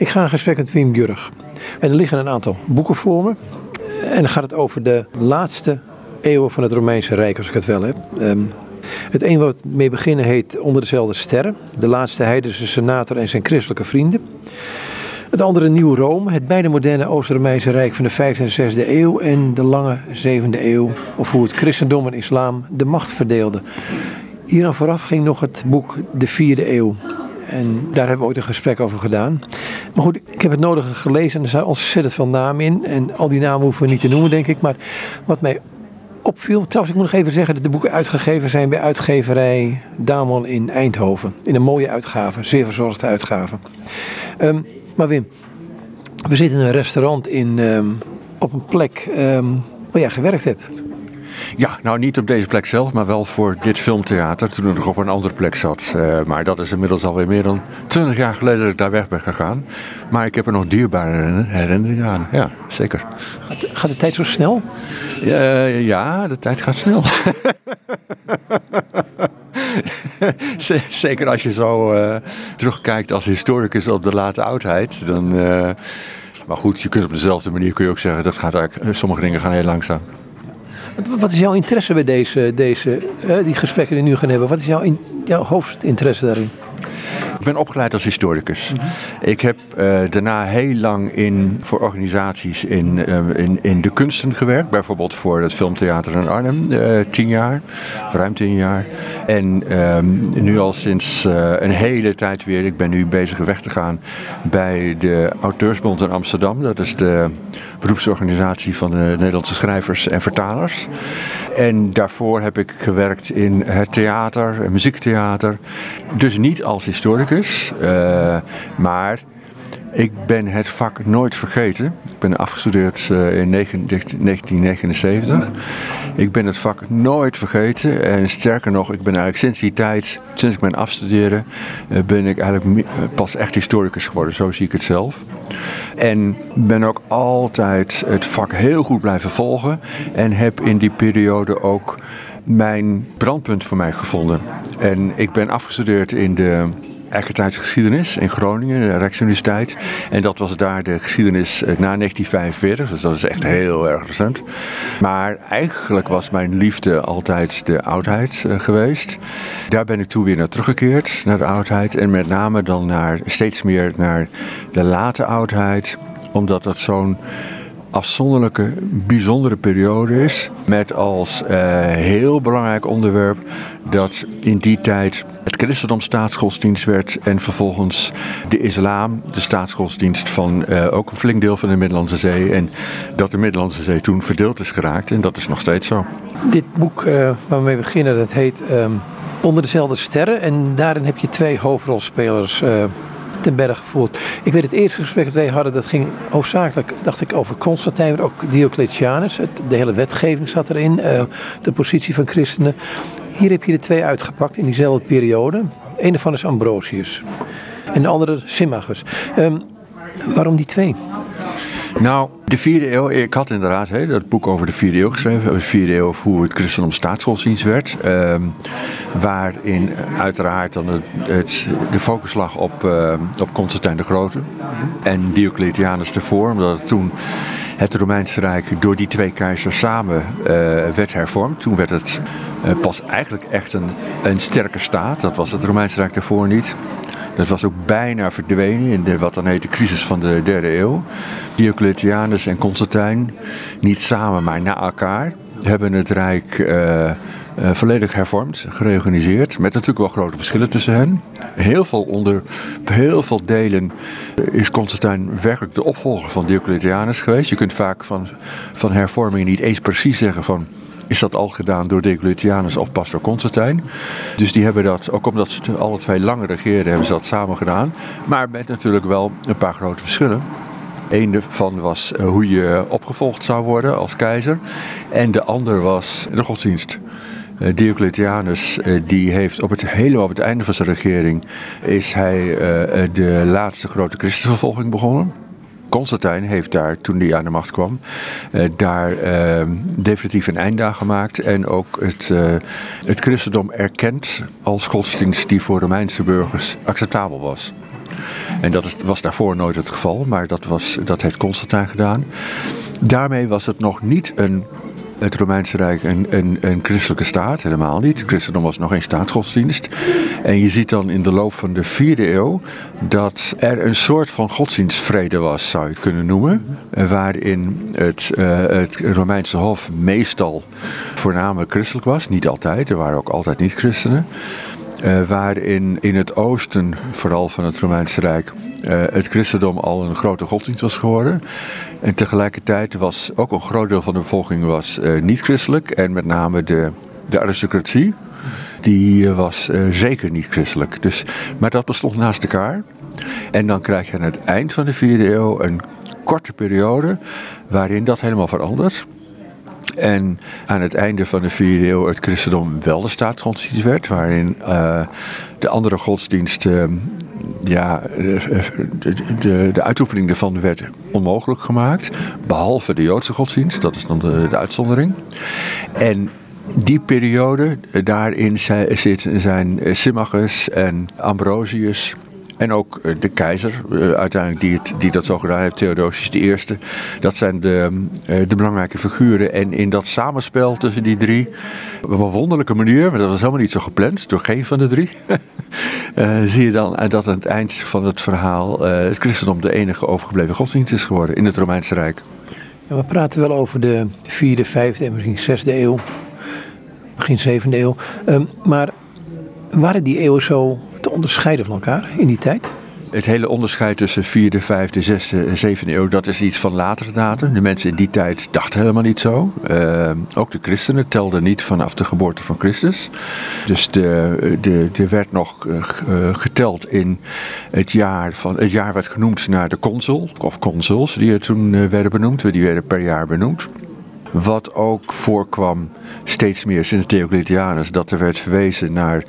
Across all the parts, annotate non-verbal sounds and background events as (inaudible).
Ik ga in gesprek met Wim Jurg. En er liggen een aantal boeken voor me. En dan gaat het over de laatste eeuwen van het Romeinse Rijk, als ik het wel heb. Ehm, het een wat mee beginnen heet Onder dezelfde sterren. De laatste heidense senator en zijn christelijke vrienden. Het andere Nieuw Rome, het beide moderne Oost-Romeinse Rijk van de 5e en 6e eeuw en de lange 7e eeuw, of hoe het christendom en islam de macht verdeelden. Hieraan vooraf ging nog het boek De 4e eeuw. En daar hebben we ooit een gesprek over gedaan. Maar goed, ik heb het nodige gelezen en er zijn ontzettend veel namen in. En al die namen hoeven we niet te noemen, denk ik. Maar wat mij opviel, trouwens, ik moet nog even zeggen dat de boeken uitgegeven zijn bij uitgeverij Damon in Eindhoven. In een mooie uitgave, zeer verzorgde uitgave. Um, maar Wim, we zitten in een restaurant in, um, op een plek um, waar jij gewerkt hebt. Ja, nou niet op deze plek zelf, maar wel voor dit filmtheater. Toen ik nog op een andere plek zat. Uh, maar dat is inmiddels alweer meer dan 20 jaar geleden dat ik daar weg ben gegaan. Maar ik heb er nog dierbare herinneringen aan. Ja, zeker. Gaat, gaat de tijd zo snel? Uh, ja, de tijd gaat snel. (laughs) Zeker als je zo uh, terugkijkt als historicus op de late oudheid. Dan, maar goed, je kunt op dezelfde manier kun je ook zeggen dat gaat eigenlijk, sommige dingen gaan heel langzaam. Wat is jouw interesse bij deze, deze uh, die gesprekken die we nu gaan hebben? Wat is jouw, in, jouw hoofdinteresse daarin? Ik ben opgeleid als historicus. Ik heb uh, daarna heel lang in, voor organisaties in, uh, in, in de kunsten gewerkt. Bijvoorbeeld voor het Filmtheater in Arnhem, uh, tien jaar, ruim tien jaar. En um, nu al sinds een hele tijd weer, ik ben nu bezig weg te gaan bij de Auteursbond in Amsterdam. Dat is de beroepsorganisatie van de Nederlandse schrijvers en vertalers. En daarvoor heb ik gewerkt in het theater, muziektheater. Dus niet als historicus, uh, maar ik ben het vak nooit vergeten. Ik ben afgestudeerd uh, in 1979. Ik ben het vak nooit vergeten. En sterker nog, ik ben eigenlijk sinds die tijd, sinds ik mijn afstuderen, uh, ben ik eigenlijk pas echt historicus geworden. Zo zie ik het zelf. En ben ook altijd het vak heel goed blijven volgen. En heb in die periode ook mijn brandpunt voor mij gevonden. En ik ben afgestudeerd in de geschiedenis in Groningen, de Rijksuniversiteit. En dat was daar de geschiedenis na 1945, dus dat is echt heel erg recent. Maar eigenlijk was mijn liefde altijd de oudheid uh, geweest. Daar ben ik toen weer naar teruggekeerd, naar de oudheid. En met name dan naar, steeds meer naar de late oudheid, omdat dat zo'n afzonderlijke, bijzondere periode is. Met als uh, heel belangrijk onderwerp dat in die tijd het christendom staatsgodsdienst werd en vervolgens de islam de staatsgodsdienst van uh, ook een flink deel van de Middellandse Zee. En dat de Middellandse Zee toen verdeeld is geraakt en dat is nog steeds zo. Dit boek uh, waar we mee beginnen, dat heet um, Onder dezelfde sterren en daarin heb je twee hoofdrolspelers ten berg gevoerd. Ik weet het eerste gesprek dat wij hadden, dat ging hoofdzakelijk, dacht ik, over Constantijn, maar ook Diocletianus. De hele wetgeving zat erin, uh, de positie van christenen. Hier heb je de twee uitgepakt in diezelfde periode. Een daarvan is Ambrosius en de andere Symmachus. Um, waarom die twee? Nou, de vierde eeuw, ik had inderdaad hè, dat boek over de vierde eeuw geschreven, de vierde eeuw, hoe het christendom staatsgodsdienst werd. Um, waarin uiteraard dan het, het, de focus lag op, uh, op Constantijn de Grote en Diocletianus ervoor, omdat het toen het Romeinse Rijk door die twee keizers samen uh, werd hervormd. Toen werd het uh, pas eigenlijk echt een, een sterke staat. Dat was het Romeinse Rijk daarvoor niet. Dat was ook bijna verdwenen in de, wat dan heet de crisis van de derde eeuw. Diocletianus en Constantijn, niet samen maar na elkaar, hebben het Rijk uh, uh, volledig hervormd, gereorganiseerd. Met natuurlijk wel grote verschillen tussen hen. Heel veel onder, heel veel delen is Constantijn werkelijk de opvolger van Diocletianus geweest. Je kunt vaak van, van hervormingen niet eens precies zeggen van is dat al gedaan door Diocletianus of pastor Constantijn. Dus die hebben dat, ook omdat ze alle twee lang regeerden, hebben ze dat samen gedaan. Maar met natuurlijk wel een paar grote verschillen. Eén daarvan was uh, hoe je opgevolgd zou worden als keizer. En de ander was de godsdienst. Uh, Diocletianus uh, die heeft op het helemaal op het einde van zijn regering is hij de laatste grote christenvervolging begonnen. Constantijn heeft daar, toen hij aan de macht kwam, uh, daar uh, definitief een einde aan gemaakt. En ook het, uh, het christendom erkend als godsdienst die voor Romeinse burgers acceptabel was. En dat was daarvoor nooit het geval, maar dat, was, dat heeft Constantijn gedaan. Daarmee was het nog niet een het Romeinse Rijk een, een, een christelijke staat, helemaal niet. Christendom was nog geen staatsgodsdienst. En je ziet dan in de loop van de vierde eeuw dat er een soort van godsdienstvrede was, zou je het kunnen noemen. Waarin het, uh, het Romeinse Hof meestal voornamelijk christelijk was. Niet altijd, er waren ook altijd niet-christenen. Uh, waarin in het oosten, vooral van het Romeinse Rijk, uh, het christendom al een grote godsdienst was geworden. En tegelijkertijd was ook een groot deel van de bevolking was, uh, niet christelijk. En met name de, de aristocratie, die was zeker niet christelijk. Dus, maar dat bestond naast elkaar. En dan krijg je aan het eind van de vierde eeuw een korte periode waarin dat helemaal verandert. En aan het einde van de vierde eeuw het christendom wel de staatsgodsdienst werd, waarin de andere godsdiensten, ja, de, de, de, uitoefening ervan werd onmogelijk gemaakt, behalve de Joodse godsdienst, dat is dan de, de uitzondering. En die periode, daarin zitten zijn Symmachus en Ambrosius en ook eh, de keizer, eh, uiteindelijk die, het, die dat zo gedaan heeft, Theodosius I. Dat zijn de, eh, de belangrijke figuren. En in dat samenspel tussen die drie, op een wonderlijke manier, maar dat was helemaal niet zo gepland door geen van de drie. (laughs) zie je dan dat aan het eind van het verhaal het christendom de enige overgebleven godsdienst is geworden in het Romeinse Rijk. Ja, we praten wel over de 4e, 5e en misschien 6e eeuw, begin 7e eeuw. Um, maar waren die eeuwen zo onderscheiden van elkaar in die tijd? Het hele onderscheid tussen 4e, 5e, 6e en 7e eeuw, dat is iets van latere datum. De mensen in die tijd dachten helemaal niet zo. Uh, ook de christenen telden niet vanaf de geboorte van Christus. Dus de, de, de werd nog uh, geteld in het jaar van. Het jaar werd genoemd naar de consul, of consuls, die er toen werden benoemd. Die werden per jaar benoemd. Wat ook voorkwam steeds meer sinds Diocletianus, dat er werd verwezen naar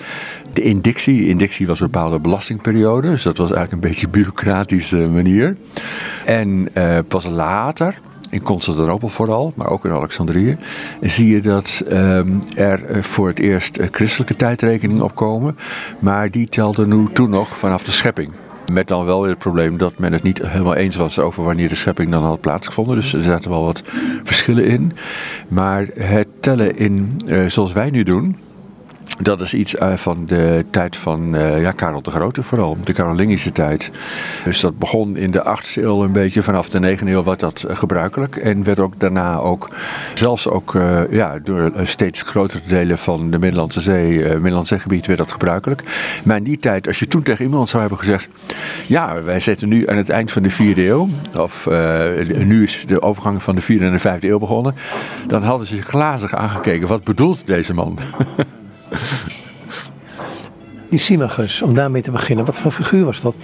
de indictie. Indictie was een bepaalde belastingperiode, dus dat was eigenlijk een beetje een bureaucratische manier. En uh, pas later, in Constantinopel vooral, maar ook in Alexandrië, zie je dat um, er voor het eerst christelijke tijdrekeningen opkomen. Maar die telden nu toen nog vanaf de schepping. Met dan wel weer het probleem dat men het niet helemaal eens was over wanneer de schepping dan had plaatsgevonden. Dus er zaten wel wat verschillen in. Maar het tellen in, zoals wij nu doen, dat is iets uh, van de tijd van uh, ja, Karel de Grote vooral, de Carolingische tijd. Dus dat begon in de 8e eeuw een beetje, vanaf de 9e eeuw werd dat uh, gebruikelijk. En werd ook daarna ook, zelfs ook ja, door steeds grotere delen van de Middellandse Zee, Middellandse gebied werd dat gebruikelijk. Maar in die tijd, als je toen tegen iemand zou hebben gezegd, ja, wij zitten nu aan het eind van de 4e eeuw, of nu is de overgang van de 4e en de 5e eeuw begonnen, dan hadden ze glazig aangekeken, wat bedoelt deze man? (laughs) Die om daarmee te beginnen, wat voor figuur was dat?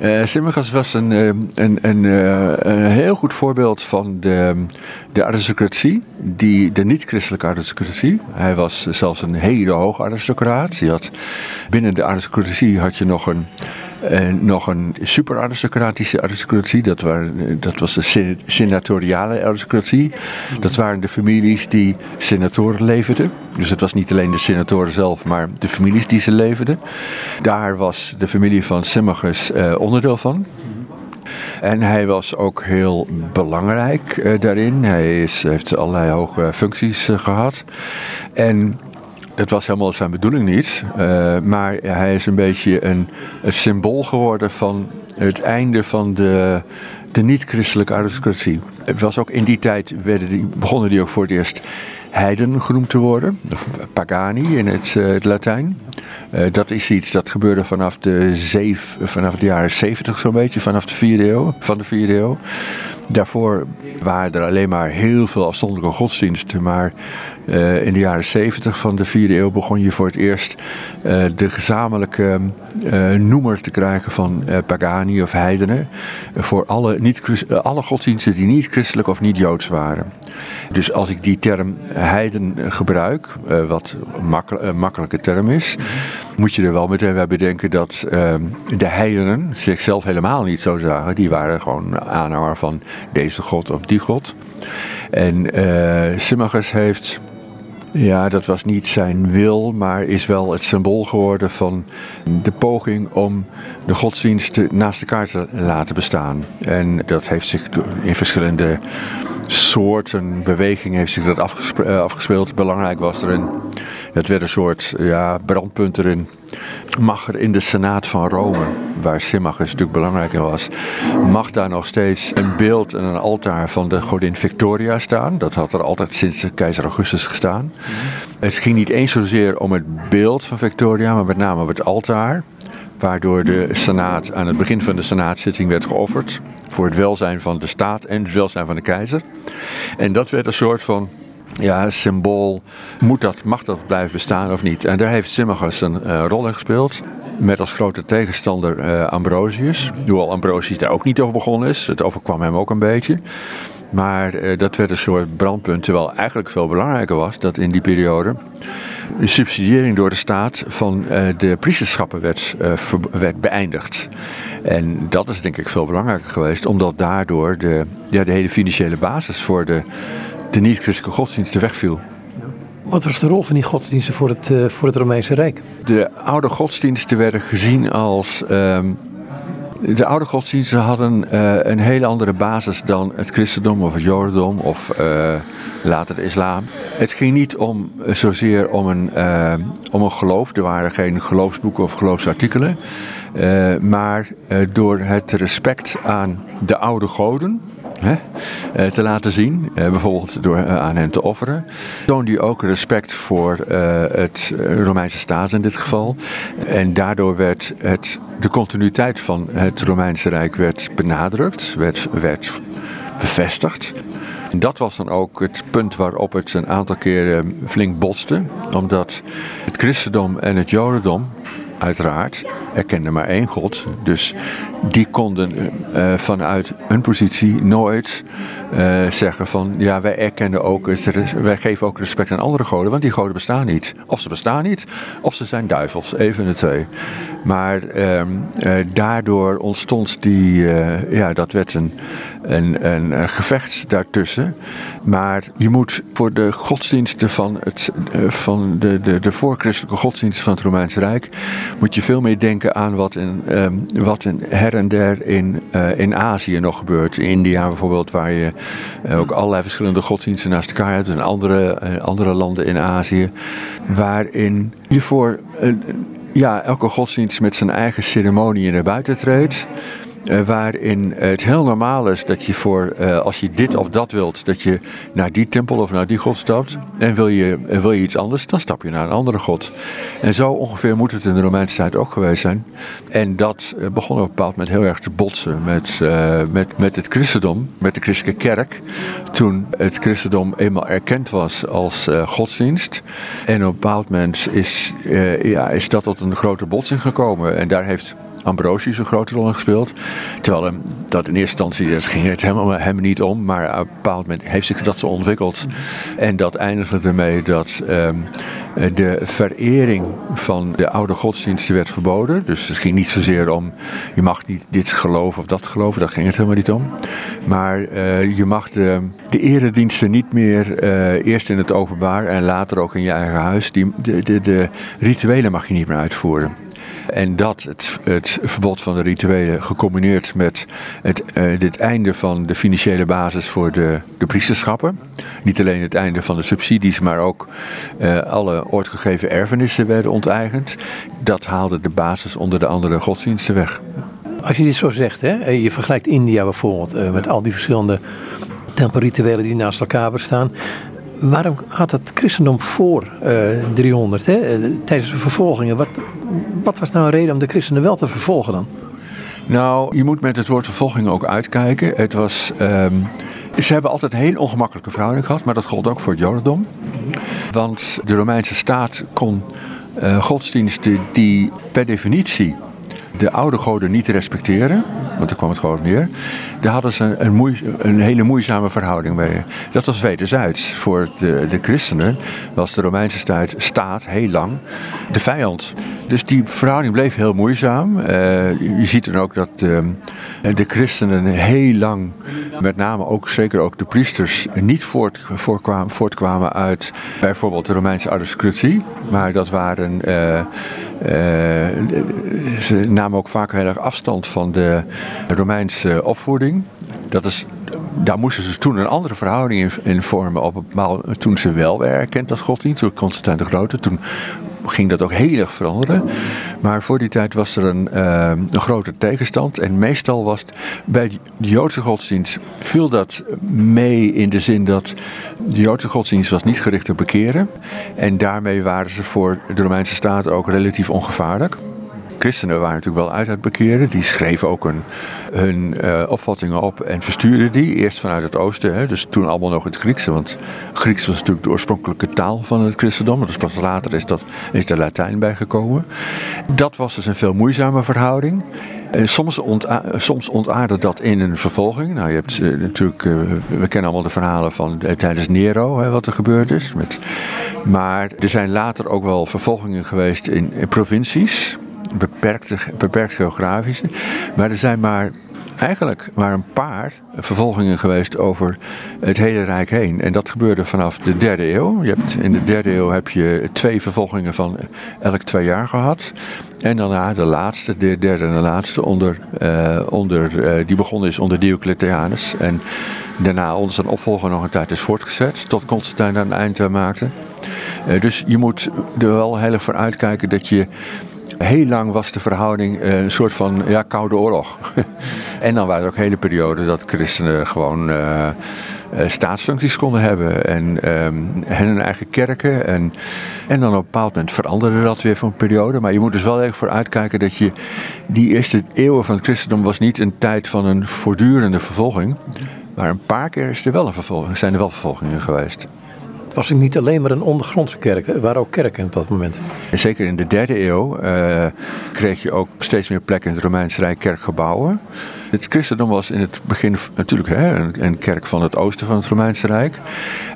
Uh, was een, een, een, een, heel goed voorbeeld van de, de aristocratie, die, de niet-christelijke aristocratie. Hij was zelfs een hele hoge aristocraat. Je had, binnen de aristocratie had je nog een, en nog een super-aristocratische aristocratie, dat, waren, dat was de senatoriale aristocratie. Dat waren de families die senatoren leverden. Dus het was niet alleen de senatoren zelf, maar de families die ze leverden. Daar was de familie van Symmachus uh, onderdeel van. En hij was ook heel belangrijk uh, daarin. Hij is, heeft allerlei hoge functies uh, gehad. En het was helemaal zijn bedoeling niet. Uh, maar hij is een beetje een, het symbool geworden van het einde van de, de niet-christelijke aristocratie. Het was ook in die tijd werden die, begonnen die ook voor het eerst heiden genoemd te worden, of pagani in het, uh, het Latijn. Uh, dat is iets dat gebeurde vanaf de, zeef, vanaf de jaren 70 zo'n beetje, vanaf de vierde eeuw, van de vierde eeuw. Daarvoor waren er alleen maar heel veel afzonderlijke godsdiensten. Maar uh, in de jaren 70 van de vierde eeuw begon je voor het eerst uh, de gezamenlijke uh, noemer te krijgen van pagani of heidenen. voor alle, niet, alle godsdiensten die niet christelijk of niet joods waren. Dus als ik die term heiden gebruik, wat een makkelijke term is, moet je er wel meteen bij bedenken dat de heidenen zichzelf helemaal niet zo zagen. Die waren gewoon aanhanger van deze god of die god. En uh, heeft Ja, dat was niet zijn wil, maar is wel het symbool geworden van de poging om de godsdiensten naast elkaar te laten bestaan. En dat heeft zich in verschillende soorten bewegingen heeft zich dat eh, afgespeeld. Belangrijk was er een, het werd een soort ja, brandpunt erin. Mag er in de Senaat van Rome, waar Symmachus natuurlijk belangrijk in was, mag daar nog steeds een beeld en een altaar van de godin Victoria staan. Dat had er altijd sinds de keizer Augustus gestaan. Mhm. Het ging niet eens zozeer om het beeld van Victoria, maar met name om het altaar waardoor de Senaat aan het begin van de Senaatszitting werd geofferd voor het welzijn van de staat en het welzijn van de keizer. En dat werd een soort van ja, symbool. Moet dat, mag dat blijven bestaan of niet? En daar heeft Symmachus een uh, rol in gespeeld. Met als grote tegenstander uh, Ambrosius. Hoewel Ambrosius daar ook niet over begonnen is. Het overkwam hem ook een beetje. Maar uh, dat werd een soort brandpunt. Terwijl eigenlijk veel belangrijker was dat in die periode de subsidiëring door de staat van uh, de priesterschappen werd, uh, werd beëindigd. En dat is denk ik veel belangrijker geweest, omdat daardoor de, ja, de hele financiële basis voor de, de niet-christelijke godsdiensten wegviel. Wat was de rol van die godsdiensten voor het, uh, voor het Romeinse Rijk? De oude godsdiensten werden gezien als um, de oude godsdiensten hadden uh, een hele andere basis dan het christendom of het jodendom of uh, later de islam. Het ging niet om, zozeer om een, om een geloof, er waren geen geloofsboeken of geloofsartikelen. maar door het respect aan de oude goden, Hè, te laten zien. bijvoorbeeld door aan hen te offeren. Toonde hij ook respect voor het Romeinse staat in dit geval. En daardoor werd het, de continuïteit van het Romeinse Rijk werd benadrukt, werd, werd bevestigd. En dat was dan ook het punt waarop het een aantal keren flink botste. Omdat het christendom en het jodendom uiteraard erkenden maar één God. Dus die konden uh, vanuit hun positie nooit uh, zeggen van ja, wij erkennen ook, wij geven ook respect aan andere goden, want die goden bestaan niet. Of ze bestaan niet, of ze zijn duivels, even de twee. Maar uh, daardoor ontstond die, ja, dat werd een, een, een, gevecht daartussen. Maar je moet voor de godsdiensten van, het, van de, de, de voorchristelijke godsdiensten van het Romeinse Rijk, moet je veel meer denken aan wat, in, um, wat in her en der in, in Azië nog gebeurt. In India bijvoorbeeld, waar je ook allerlei verschillende godsdiensten naast elkaar hebt. En andere, andere landen in Azië, waarin je voor ja, elke godsdienst met zijn eigen ceremonie naar buiten treedt. Uh, waarin het heel normaal is dat je voor, uh, als je dit of dat wilt, dat je naar die tempel of naar die god stapt. En wil je, uh, wil je iets anders, dan stap je naar een andere god. En zo ongeveer moet het in de Romeinse tijd ook geweest zijn. En dat begon op een bepaald moment heel erg te botsen met, met, met het christendom, met de christelijke kerk. Toen het christendom eenmaal erkend was als godsdienst. En op een bepaald moment is, ja, is dat tot een grote botsing gekomen. En daar heeft Ambrosius een grote rol gespeeld. Terwijl hem dat in eerste instantie, dat ging het helemaal hem niet om, maar op een bepaald moment heeft zich dat zo ontwikkeld. En dat eindigde ermee dat um, de verering van de oude godsdiensten werd verboden. Dus het ging niet zozeer om, je mag niet dit geloven of dat geloven, daar ging het helemaal niet om. Maar uh, je mag de, de erediensten niet meer eerst in het openbaar en later ook in je eigen huis, die, de, de, de rituelen mag je niet meer uitvoeren. En dat, het, het verbod van de rituelen, gecombineerd met het, uh, dit einde van de financiële basis voor de, de priesterschappen. Niet alleen het einde van de subsidies, maar ook uh, alle ooit gegeven erfenissen werden onteigend. Dat haalde de basis onder de andere godsdiensten weg. Als je dit zo zegt, hè, je vergelijkt India bijvoorbeeld uh, met al die verschillende tempelrituelen die naast elkaar bestaan waarom had het christendom voor uh, 300, hè, tijdens de vervolgingen? Wat, wat was nou een reden om de christenen wel te vervolgen dan? Nou, je moet met het woord vervolging ook uitkijken. Het was... Um, ze hebben altijd heel ongemakkelijke verhouding gehad, maar dat gold ook voor het Jodendom. Want de Romeinse staat kon uh, godsdiensten die per definitie de oude goden niet respecteren, want daar kwam het gewoon neer. Daar hadden ze een, een, hele moeizame verhouding mee. Dat was wederzijds. Voor de, de christenen was de Romeinse staat, staat heel lang de vijand. Dus die verhouding bleef heel moeizaam. Uh, je ziet dan ook dat uh, de christenen heel lang, met name ook zeker ook de priesters, niet voort, voortkwamen, uit bijvoorbeeld de Romeinse aristocratie. Maar dat waren. Uh, ze namen ook vaak heel erg afstand van de Romeinse opvoeding. Dat is daar moesten ze toen een andere verhouding in, vormen. Op een toen ze wel werden erkend als godsdienst, door Constantijn de Grote. Toen ging dat ook heel erg veranderen. Maar voor die tijd was er een, uh, een grote tegenstand. En meestal was het, bij de Joodse godsdienst viel dat mee in de zin dat de Joodse godsdienst was niet gericht op bekeren. En daarmee waren ze voor de Romeinse staat ook relatief ongevaarlijk christenen waren natuurlijk wel uit het bekeren. Die schreven ook een, hun uh, opvattingen op en verstuurden die. Eerst vanuit het oosten, hè, dus toen allemaal nog het Griekse. Want Grieks was natuurlijk de oorspronkelijke taal van het christendom. Dus pas later is, dat, is de Latijn bijgekomen. Dat was dus een veel moeizame verhouding. En soms, onta soms ontaarde dat in een vervolging. Nou, je hebt uh, natuurlijk, we kennen allemaal de verhalen van tijdens Nero, hè, wat er gebeurd is. Met, maar er zijn later ook wel vervolgingen geweest in provincies beperkt, beperkt geografische. Maar er zijn maar eigenlijk maar een paar vervolgingen geweest over het hele Rijk heen. En dat gebeurde vanaf de derde eeuw. Je hebt, in de derde eeuw heb je twee vervolgingen van elk twee jaar gehad. En daarna de laatste, de derde en de laatste, onder, uh, onder, uh, die begonnen is onder Diocletianus. En daarna onder zijn opvolger nog een tijd is voortgezet, tot Constantijn daar een eind aan maakte. Uh, dus je moet er wel heel erg voor uitkijken dat je Heel lang was de verhouding uh, een soort van ja, koude oorlog. (laughs) en dan waren er ook hele perioden dat christenen gewoon uh, staatsfuncties konden hebben. En, en hun eigen kerken. En, en dan op een bepaald moment veranderde dat weer voor een periode. Maar je moet dus wel even voor uitkijken dat je... Die eerste eeuwen van het christendom was niet een tijd van een voortdurende vervolging. Maar een paar keer is er wel een vervolging, zijn er wel vervolgingen geweest was het niet alleen maar een ondergrondse kerk. Er waren ook kerken op dat moment. Zeker in de derde eeuw uh, kreeg je ook steeds meer plekken in het Romeinse Rijk kerkgebouwen. Het christendom was in het begin natuurlijk hè, een, kerk van het oosten van het Romeinse Rijk.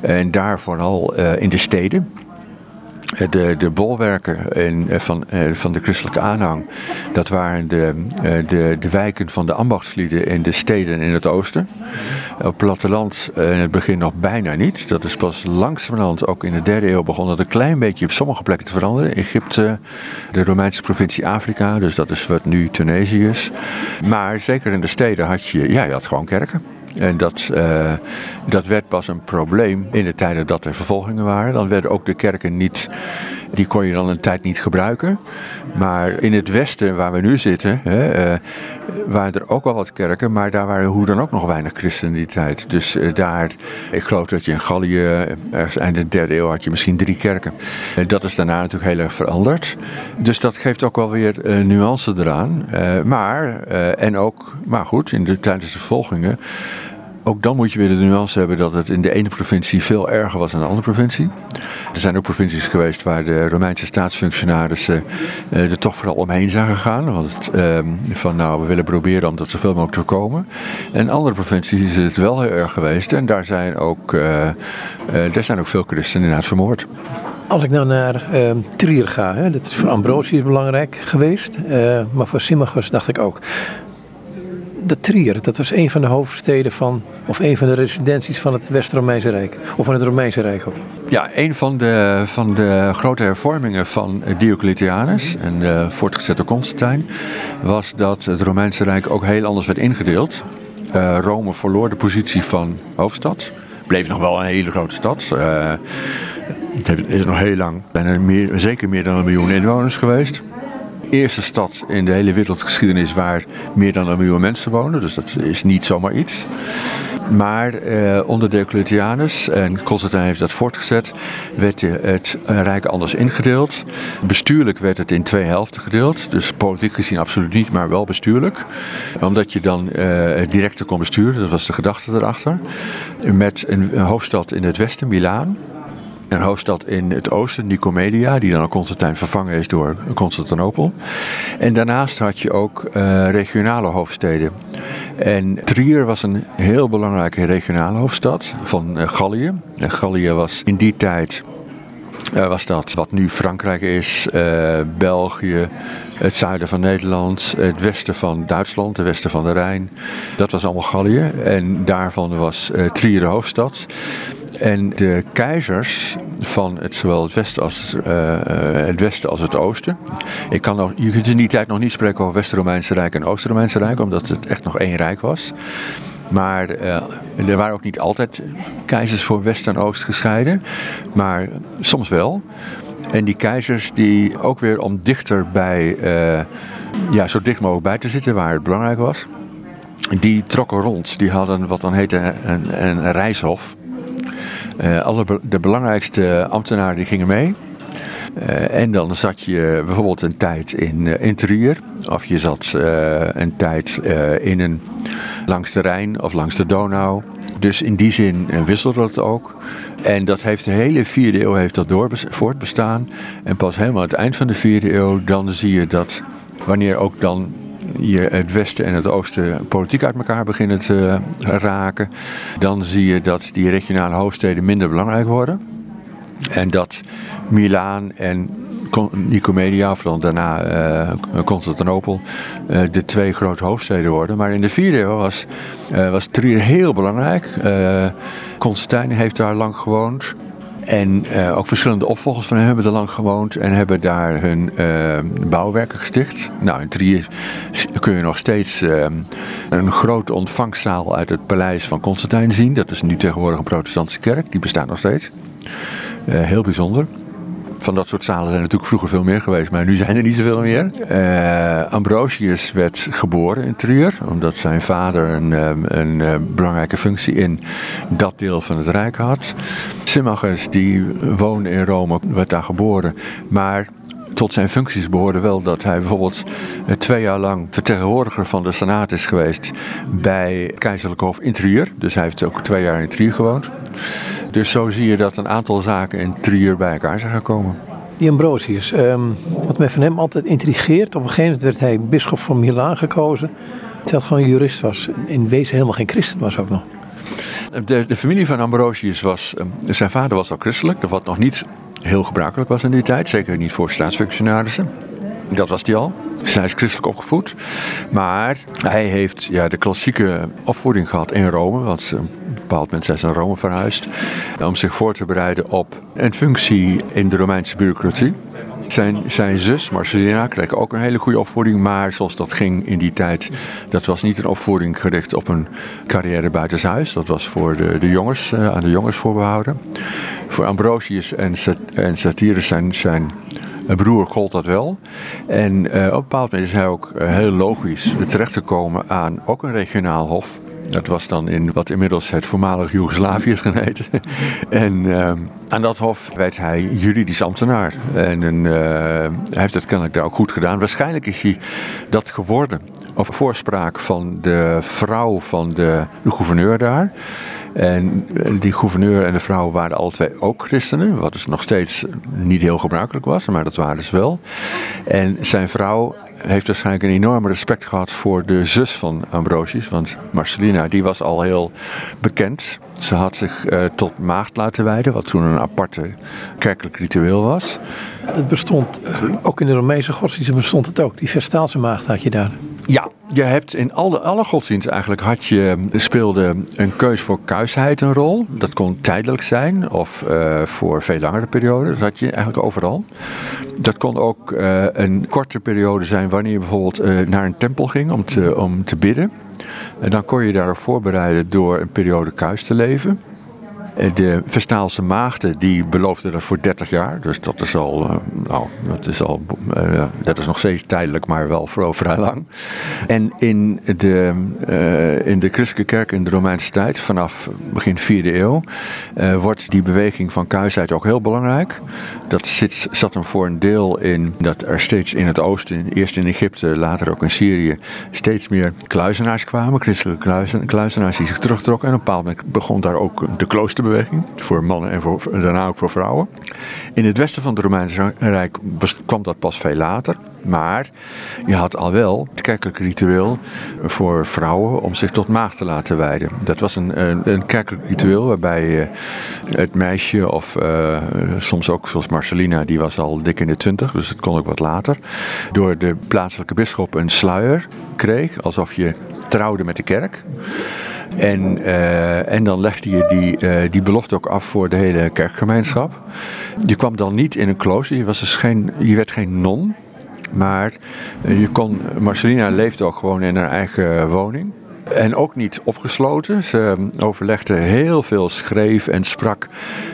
En daar vooral uh, in de steden. De, de bolwerken in, eh, van, eh, van de christelijke aanhang, dat waren de, eh, de, de wijken van de ambachtslieden in de steden in het oosten. Op het platteland in het begin nog bijna niet. Dat is pas langzamerhand, ook in de derde eeuw, begonnen dat een klein beetje op sommige plekken te veranderen. Egypte, de Romeinse provincie Afrika, dus dat is wat nu Tunesië is. Maar zeker in de steden had je, ja, je had gewoon kerken. En dat, uh, dat werd pas een probleem in de tijden dat er vervolgingen waren. Dan werden ook de kerken niet, die kon je dan een tijd niet gebruiken. Maar in het westen waar we nu zitten, hè, uh, waren er ook wel wat kerken, maar daar waren hoe dan ook nog weinig christenen die tijd. Dus uh, daar, ik geloof dat je in Gallië, ergens eind de derde eeuw had je misschien drie kerken. dat is daarna natuurlijk heel erg veranderd. Dus dat geeft ook wel weer nuance eraan. maar, en ook, maar goed, in de, tijdens de vervolgingen ook dan moet je weer de nuance hebben dat het in de ene provincie veel erger was dan de andere provincie. Er zijn ook provincies geweest waar de Romeinse staatsfunctionarissen uh, er toch vooral omheen zijn gegaan. Want uh, van nou, we willen proberen om dat zoveel mogelijk te voorkomen. En andere provincies is het wel heel erg geweest. En daar zijn ook, uh, daar zijn ook veel christenen inderdaad vermoord. Als ik nou naar uh, Trier ga, hè, dat is voor Ambrosius belangrijk geweest, maar voor Symmachus dacht ik ook de Trier, dat was een van de hoofdsteden van, of een van de residenties van het West-Romeinse Rijk. Of van het Romeinse Rijk ook. Ja, een van de, van de grote hervormingen van Diocletianus en de voortgezette Constantijn was dat het Romeinse Rijk ook heel anders werd ingedeeld. Uh, Rome verloor de positie van hoofdstad. Bleef nog wel een hele grote stad. Uh, het is nog heel lang, bijna meer, zeker meer dan een miljoen inwoners geweest eerste stad in de hele wereldgeschiedenis waar meer dan een miljoen mensen wonen. Dus dat is niet zomaar iets. Maar eh, onder Diocletianus, en Constantijn heeft dat voortgezet, werd het Rijk anders ingedeeld. Bestuurlijk werd het in twee helften gedeeld. Dus politiek gezien absoluut niet, maar wel bestuurlijk. Omdat je dan uh, directer kon besturen, dat was de gedachte erachter. Met een hoofdstad in het westen, Milaan. Een hoofdstad in het oosten, Nicomedia, die dan al Constantijn vervangen is door Constantinopel. En daarnaast had je ook uh, regionale hoofdsteden. En Trier was een heel belangrijke regionale hoofdstad van uh, Gallië. En Gallië was in die tijd was dat wat nu Frankrijk is, België, het zuiden van Nederland, het westen van Duitsland, het westen van de Rijn. Dat was allemaal Gallië en daarvan was Trier de hoofdstad. En de keizers van het, zowel het westen, als het, het westen als het oosten. Ik kan nog, je kunt in die tijd nog niet spreken over West-Romeinse Rijk en Oost-Romeinse Rijk, omdat het echt nog één rijk was. Maar uh, er waren ook niet altijd keizers voor West en Oost gescheiden, maar soms wel. En die keizers die ook weer om dichter bij, uh, ja, zo dicht mogelijk bij te zitten waar het belangrijk was. Die trokken rond. Die hadden wat dan heette een, een reishof. Uh, alle de belangrijkste ambtenaren die gingen mee. Uh, en dan zat je bijvoorbeeld een tijd in, uh, in Trier. Of je zat een tijd in een, langs de Rijn of langs de Donau. Dus in die zin wisselde dat ook. En dat heeft de hele vierde eeuw heeft dat door, voortbestaan. En pas helemaal aan het eind van de vierde eeuw, dan zie je dat wanneer ook dan je het westen en het oosten politiek uit elkaar beginnen te raken, dan zie je dat die regionale hoofdsteden minder belangrijk worden. En dat Milaan en Nicomedia, of dan daarna uh, Constantinopel, uh, de twee grote hoofdsteden worden. Maar in de vierde eeuw was, uh, was Trier heel belangrijk. Constantijn heeft daar lang gewoond. En ook verschillende opvolgers van hem hebben er lang gewoond en hebben daar hun bouwwerken gesticht. Nou, in Trier kun je nog steeds een grote ontvangstzaal uit het paleis van Constantijn zien. Dat is nu tegenwoordig een protestantse kerk, die bestaat nog steeds. heel bijzonder van dat soort zalen zijn natuurlijk vroeger veel meer geweest, maar nu zijn er niet zoveel meer. Uh, Ambrosius werd geboren in Trier, omdat zijn vader een, een, een, belangrijke functie in dat deel van het Rijk had. Symmachus, die woonde in Rome, werd daar geboren, maar tot zijn functies behoorde wel dat hij bijvoorbeeld twee jaar lang vertegenwoordiger van de Senaat is geweest bij Keizerlijk Hof in Trier. Dus hij heeft ook twee jaar in Trier gewoond. Dus zo zie je dat een aantal zaken in Trier bij elkaar zijn gekomen. Die Ambrosius, um, wat mij van hem altijd intrigeert, op een gegeven moment werd hij bisschop van Milaan gekozen, terwijl het gewoon een jurist was. In wezen helemaal geen christen was ook nog. De, de familie van Ambrosius was, um, zijn vader was al christelijk, wat nog niet heel gebruikelijk was in die tijd, zeker niet voor staatsfunctionarissen. Dat was hij al. Hij is christelijk opgevoed. Maar hij heeft ja, de klassieke opvoeding gehad in Rome. Want op een bepaald moment zijn ze naar Rome verhuisd. Om zich voor te bereiden op een functie in de Romeinse bureaucratie. Zijn, zijn zus, Marcelina, kreeg ook een hele goede opvoeding. Maar zoals dat ging in die tijd, dat was niet een opvoeding gericht op een carrière buitenshuis. Dat was voor de, de jongens, uh, aan de jongens voorbehouden. Voor Ambrosius en, en zijn, zijn broer gold dat wel. En uh, op een bepaald moment is hij ook uh, heel logisch terecht te komen aan ook een regionaal hof. Dat was dan in wat inmiddels het voormalig Joegoslavië is geneten. (laughs) en uh, aan dat hof werd hij juridisch ambtenaar. En een, hij heeft het kennelijk daar ook goed gedaan. Waarschijnlijk is hij dat geworden op voorspraak van de vrouw van de gouverneur daar. En die gouverneur en de vrouw waren alle twee ook christenen, wat dus nog steeds niet heel gebruikelijk was, maar dat waren ze wel. En zijn vrouw heeft waarschijnlijk een enorme respect gehad voor de zus van Ambrosius, want Marcelina die was al heel bekend. Ze had zich uh, tot maagd laten wijden, wat toen een aparte kerkelijk ritueel was. Het bestond, uh, ook in de Romeinse godsdienst bestond het ook, die Vestaalse maagd had je daar. Ja, je hebt in alle, alle godsdiensten eigenlijk had je, speelde een keus voor kuisheid een rol. Dat kon tijdelijk zijn of uh, voor veel langere perioden. Dat had je eigenlijk overal. Dat kon ook uh, een korte periode zijn wanneer je bijvoorbeeld uh, naar een tempel ging om te, om te bidden. En dan kon je daarop voorbereiden door een periode kuis te leven. De Vestaalse maagden die beloofden dat voor 30 jaar. Dus dat is al, uh, nou, dat is al, uh, dat is nog steeds tijdelijk, maar wel vooral vrij lang. En in de, uh, in de christelijke kerk in de Romeinse tijd, vanaf begin 4e eeuw, wordt die beweging van kuisheid ook heel belangrijk. Dat zit, zat hem voor een deel in dat er steeds in het oosten, eerst in Egypte, later ook in Syrië, steeds meer kluizenaars kwamen, christelijke kluizen, kluizenaars die zich terugtrokken. En op een bepaald moment begon daar ook de klooster Voor mannen en voor, daarna ook voor vrouwen. In het westen van het Romeinse Rijk kwam dat pas veel later. Maar je had al wel het kerkelijk ritueel voor vrouwen om zich tot maagd te laten wijden. Dat was een, een, kerkelijk ritueel waarbij het meisje, of uh, soms ook zoals Marcelina, die was al dik in de twintig, dus het kon ook wat later, door de plaatselijke bisschop een sluier kreeg, alsof je trouwde met de kerk. En, uh, en dan legde je die, uh, die belofte ook af voor de hele kerkgemeenschap. Je kwam dan niet in een klooster, je, was dus geen, je werd geen non. Maar je kon, Marcelina leefde ook gewoon in haar eigen woning. En ook niet opgesloten. Ze overlegde heel veel, schreef en sprak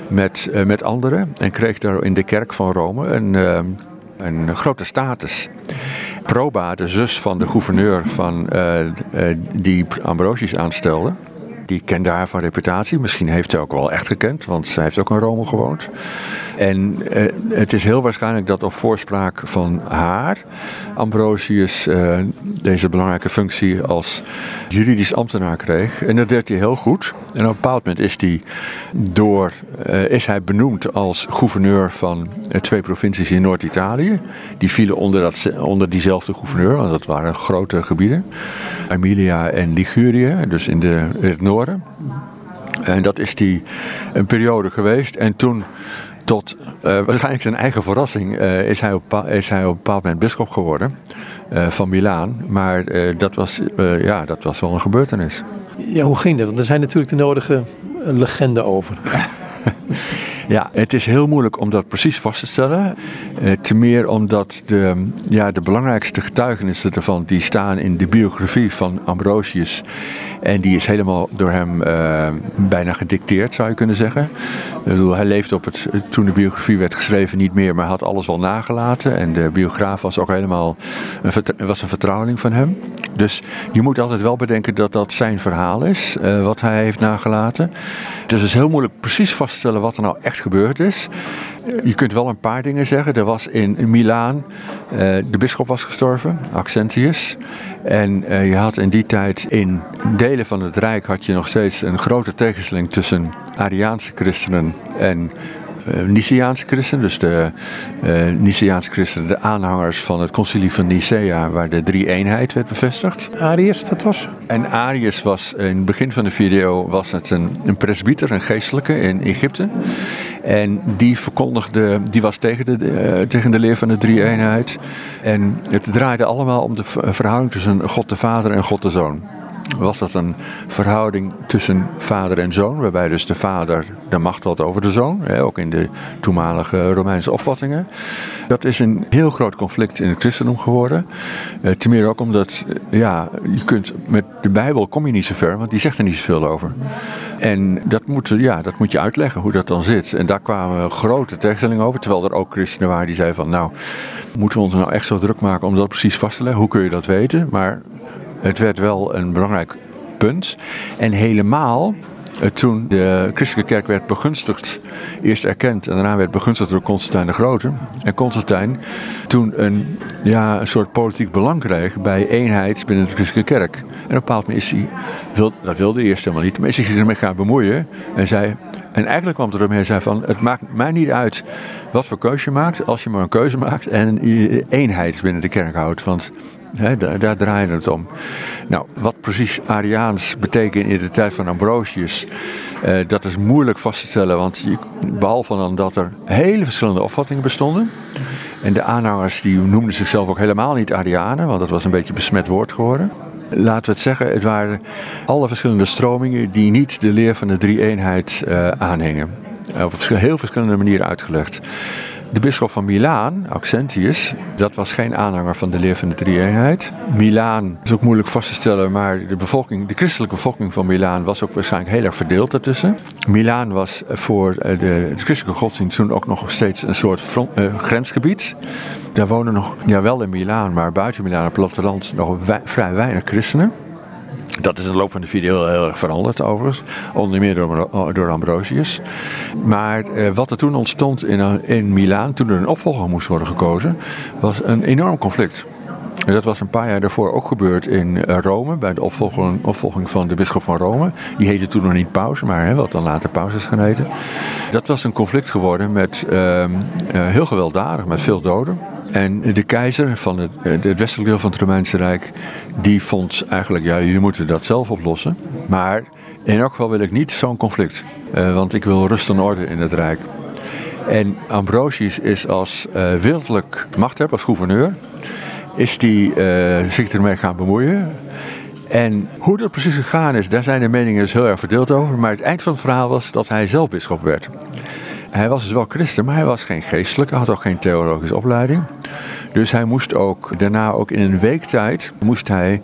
met, met anderen. En kreeg daar in de kerk van Rome een, een grote status. Proba, de zus van de gouverneur van, uh, die Ambrosius aanstelde, die kende haar van reputatie. Misschien heeft ze ook wel echt gekend, want zij heeft ook in Rome gewoond. En uh, het is heel waarschijnlijk dat op voorspraak van haar Ambrosius uh, deze belangrijke functie als juridisch ambtenaar kreeg. En dat deed hij heel goed. En op een bepaald moment is hij, door, uh, is hij benoemd als gouverneur van twee provincies in Noord-Italië. Die vielen onder, dat, onder diezelfde gouverneur, want dat waren grote gebieden. Emilia en Ligurië, dus in, de, in het noorden. En dat is die een periode geweest. En toen tot uh, waarschijnlijk zijn eigen verrassing uh, is, hij op, is hij op een bepaald moment bischop geworden uh, van Milaan. Maar dat, was, ja, dat was wel een gebeurtenis. Ja, hoe ging dat? Want er zijn natuurlijk de nodige legenden over. (laughs) Ja, het is heel moeilijk om dat precies vast te stellen. Uh, te meer omdat de, ja, de belangrijkste getuigenissen ervan die staan in de biografie van Ambrosius. En die is helemaal door hem uh, bijna gedicteerd, zou je kunnen zeggen. Bedoel, hij leefde op het, toen de biografie werd geschreven niet meer, maar had alles wel nagelaten. En de biograaf was ook helemaal een, was een vertrouweling van hem. Dus je moet altijd wel bedenken dat dat zijn verhaal is, uh, wat hij heeft nagelaten. Dus het is heel moeilijk precies vast te stellen wat er nou echt gebeurd is. Je kunt wel een paar dingen zeggen. Er was in Milaan, uh, de bisschop was gestorven, Accentius. En uh, je had in die tijd in delen van het Rijk had je nog steeds een grote tegenstelling tussen Ariaanse christenen en uh, Niciaanse christenen, dus de uh, Niciaanse christenen, de aanhangers van het concilie van Nicea, waar de drie-eenheid werd bevestigd. Arius, dat was? En Arius was, in het begin van de video, was het een, een presbyter, een geestelijke in Egypte. En die verkondigde, die was tegen de, uh, tegen de leer van de drie-eenheid. En het draaide allemaal om de verhouding tussen God de Vader en God de Zoon was dat een verhouding tussen vader en zoon, waarbij dus de vader de macht had over de zoon, ook in de toenmalige Romeinse opvattingen. Dat is een heel groot conflict in het christendom geworden. Eh, ten meer ook omdat, ja, je kunt met de Bijbel kom je niet zo ver, want die zegt er niet zoveel over. En dat moet, ja, dat moet je uitleggen hoe dat dan zit. En daar kwamen grote tegenstellingen over, terwijl er ook christenen waren die zeiden van, nou, moeten we ons nou echt zo druk maken om dat precies vast te leggen? Hoe kun je dat weten? Maar het werd wel een belangrijk punt. En helemaal uh, toen de christelijke kerk werd begunstigd, eerst erkend en daarna werd begunstigd door Constantijn de Grote. En Constantijn toen een, ja, een soort politiek belang kreeg bij eenheid binnen de christelijke kerk. En op een bepaald moment is hij, dat wilde hij eerst helemaal niet, maar is hij zich ermee gaan bemoeien. En, zei, en eigenlijk kwam het erop hij zei van, het maakt mij niet uit wat voor keuze je maakt, als je maar een keuze maakt en je eenheid binnen de kerk houdt. Want Daar, daar draaide het om. Nou, wat precies Ariaans betekent in de tijd van Ambrosius, uh, dat is moeilijk vast te stellen, want behalve dan dat er hele verschillende opvattingen bestonden. En de aanhangers die noemden zichzelf ook helemaal niet Arianen, want dat was een beetje besmet woord geworden. Laten we het zeggen, het waren alle verschillende stromingen die niet de leer van de drie-eenheid uh, aanhingen. Op heel verschillende manieren uitgelegd. De bisschop van Milaan, Accentius, dat was geen aanhanger van de leer van de drie-eenheid. Milaan is ook moeilijk vast te stellen, maar de, bevolking, de christelijke bevolking van Milaan was ook waarschijnlijk heel erg verdeeld daartussen. Milaan was voor de, de christelijke godsdienst toen ook nog steeds een soort uh, grensgebied. Daar wonen nog, ja wel in Milaan, maar buiten Milaan op het platteland nog vrij weinig christenen. Dat is in de loop van de video heel erg veranderd overigens. Onder meer door, door Ambrosius. Maar eh, wat er toen ontstond in, in Milaan, toen er een opvolger moest worden gekozen, was een enorm conflict. En dat was een paar jaar daarvoor ook gebeurd in eh, Rome, bij de opvolging, opvolging van de bisschop van Rome. Die heette toen nog niet paus, maar hè, wat dan later paus is geneten. Dat was een conflict geworden met ehm, eh, heel gewelddadig, met veel doden. En de keizer van het, het westelijk deel van het Romeinse Rijk, die vond eigenlijk, ja, jullie moeten dat zelf oplossen. Maar in elk geval wil ik niet zo'n conflict, uh, want ik wil rust en orde in het Rijk. En Ambrosius is als uh, wereldlijk machthebber, als gouverneur, is die zich ermee gaan bemoeien. En hoe dat precies gegaan is, daar zijn de meningen dus heel erg verdeeld over. Maar het eind van het verhaal was dat hij zelf bisschop werd. Hij was dus wel christen, maar hij was geen geestelijke, had ook geen theologische opleiding. Dus hij moest ook daarna, ook in een week tijd, moest hij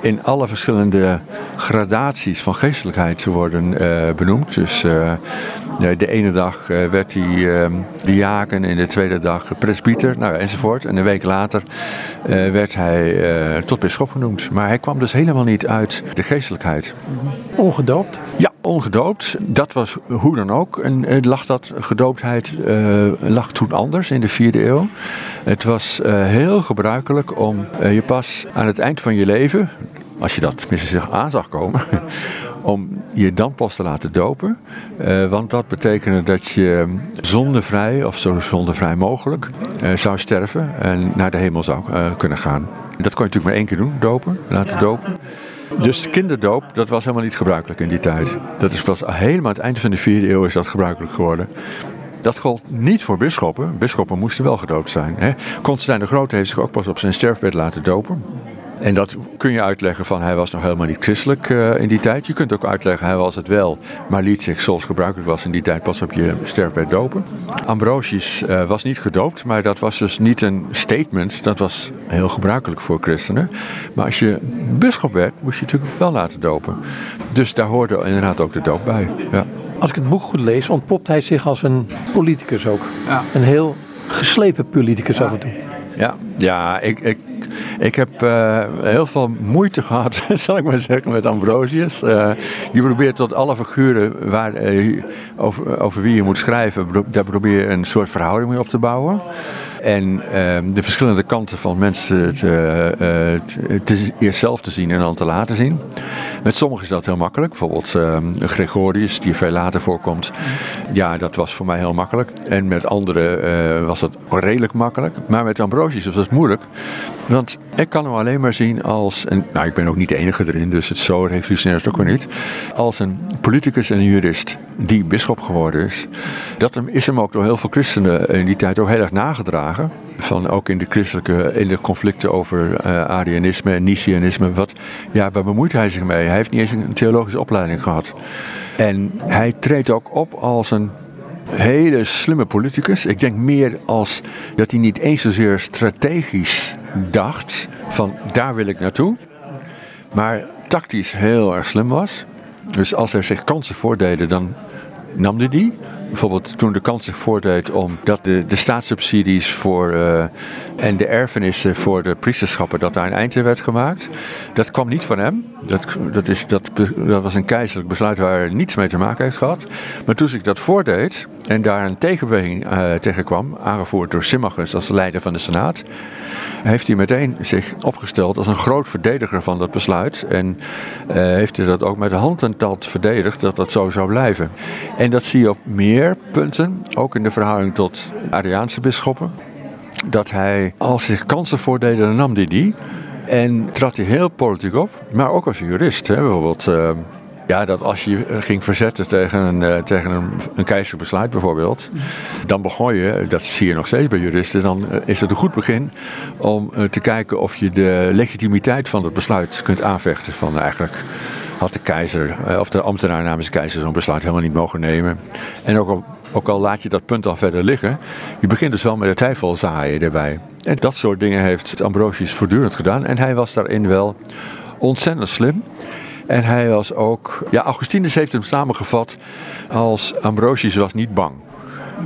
in alle verschillende gradaties van geestelijkheid worden uh, benoemd. Dus uh, de ene dag uh, werd hij uh, diaken, in de tweede dag presbieter, nou, enzovoort. En een week later werd hij tot bisschop genoemd. Maar hij kwam dus helemaal niet uit de geestelijkheid. Ongedoopt? Ja, ongedoopt. Dat was hoe dan ook. En lag dat gedooptheid lag toen anders in de vierde eeuw. Het was heel gebruikelijk om je pas aan het eind van je leven, als je dat tenminste zich aan zag komen, (laughs) om je dan pas te laten dopen. Uh, want dat betekende dat je zondevrij, of zo zondevrij mogelijk, uh, zou sterven en naar de hemel zou uh, kunnen gaan. Dat kon je natuurlijk maar één keer doen, dopen, laten dopen. Dus kinderdoop, dat was helemaal niet gebruikelijk in die tijd. Dat is pas helemaal het eind van de vierde eeuw is dat gebruikelijk geworden. Dat gold niet voor bisschoppen. Bisschoppen moesten wel gedoopt zijn. Hè. Constantijn de Grote heeft zich ook pas op zijn sterfbed laten dopen. En dat kun je uitleggen van hij was nog helemaal niet christelijk uh, in die tijd. Je kunt ook uitleggen hij was het wel, maar liet zich zoals gebruikelijk was in die tijd pas op je sterfbed dopen. Ambrosius uh, was niet gedoopt, maar dat was dus niet een statement. Dat was heel gebruikelijk voor christenen. Maar als je bisschop werd, moest je natuurlijk wel laten dopen. Dus daar hoorde inderdaad ook de doop bij. Ja. Als ik het boek goed lees, ontpopt hij zich als een politicus ook. Ja. Een heel geslepen politicus ja. af en toe. Ja, ja ik, ik, ik heb uh, heel veel moeite gehad, (laughs) zal ik maar zeggen, met Ambrosius. Je probeert tot alle figuren waar, uh, over, over wie je moet schrijven, daar probeer je een soort verhouding mee op te bouwen. En de verschillende kanten van mensen te, te, eerst zelf te zien en dan te laten zien. Met sommigen is dat heel makkelijk. Bijvoorbeeld Gregorius, die veel later voorkomt. Ja, dat was voor mij heel makkelijk. En met anderen was dat redelijk makkelijk. Maar met Ambrosius was dat moeilijk. Want ik kan hem alleen maar zien als, en nou ik ben ook niet de enige erin, dus het zo revolutionair is ook weer niet, als een politicus en jurist die bisschop geworden is. Dat is hem ook door heel veel christenen in die tijd ook heel erg nagedragen. Van ook in de christelijke, in de conflicten over uh, Arianisme en Nicianisme. Wat, ja, waar bemoeit hij zich mee? Hij heeft niet eens een theologische opleiding gehad. En hij treedt ook op als een hele slimme politicus. Ik denk meer als dat hij niet eens zozeer strategisch dacht van daar wil ik naartoe. Maar tactisch heel erg slim was. Dus als er zich kansen voordeden, dan nam hij die. Bijvoorbeeld toen de kans zich voordeed om dat de, de staatssubsidies voor, uh, en de erfenissen voor de priesterschappen, dat daar een eind in werd gemaakt. Dat kwam niet van hem. Dat, dat, is, dat, dat was een keizerlijk besluit waar hij niets mee te maken heeft gehad. Maar toen zich dat voordeed en daar een tegenbeweging uh, tegen kwam, aangevoerd door Symmachus als leider van de Senaat, heeft hij meteen zich opgesteld als een groot verdediger van dat besluit. En uh, heeft hij dat ook met hand en tand verdedigd dat dat zo zou blijven. En dat zie je op meer punten, ook in de verhouding tot Ariaanse bisschoppen. Dat hij, als zich kansen voordeden, dan nam hij die. En trad hij heel politiek op, maar ook als jurist. Hè. Bijvoorbeeld, uh, ja, dat als je ging verzetten tegen een, uh, tegen een, een keizerbesluit bijvoorbeeld, dan begon je, dat zie je nog steeds bij juristen, dan uh, is het een goed begin om te kijken of je de legitimiteit van het besluit kunt aanvechten. Van eigenlijk had de keizer, of de ambtenaar namens de keizer zo'n besluit helemaal niet mogen nemen. En ook al, ook al laat je dat punt al verder liggen, je begint dus wel met de twijfel zaaien erbij. En dat soort dingen heeft Ambrosius voortdurend gedaan. En hij was daarin wel ontzettend slim. En hij was ook, ja, Augustinus heeft hem samengevat als Ambrosius was niet bang.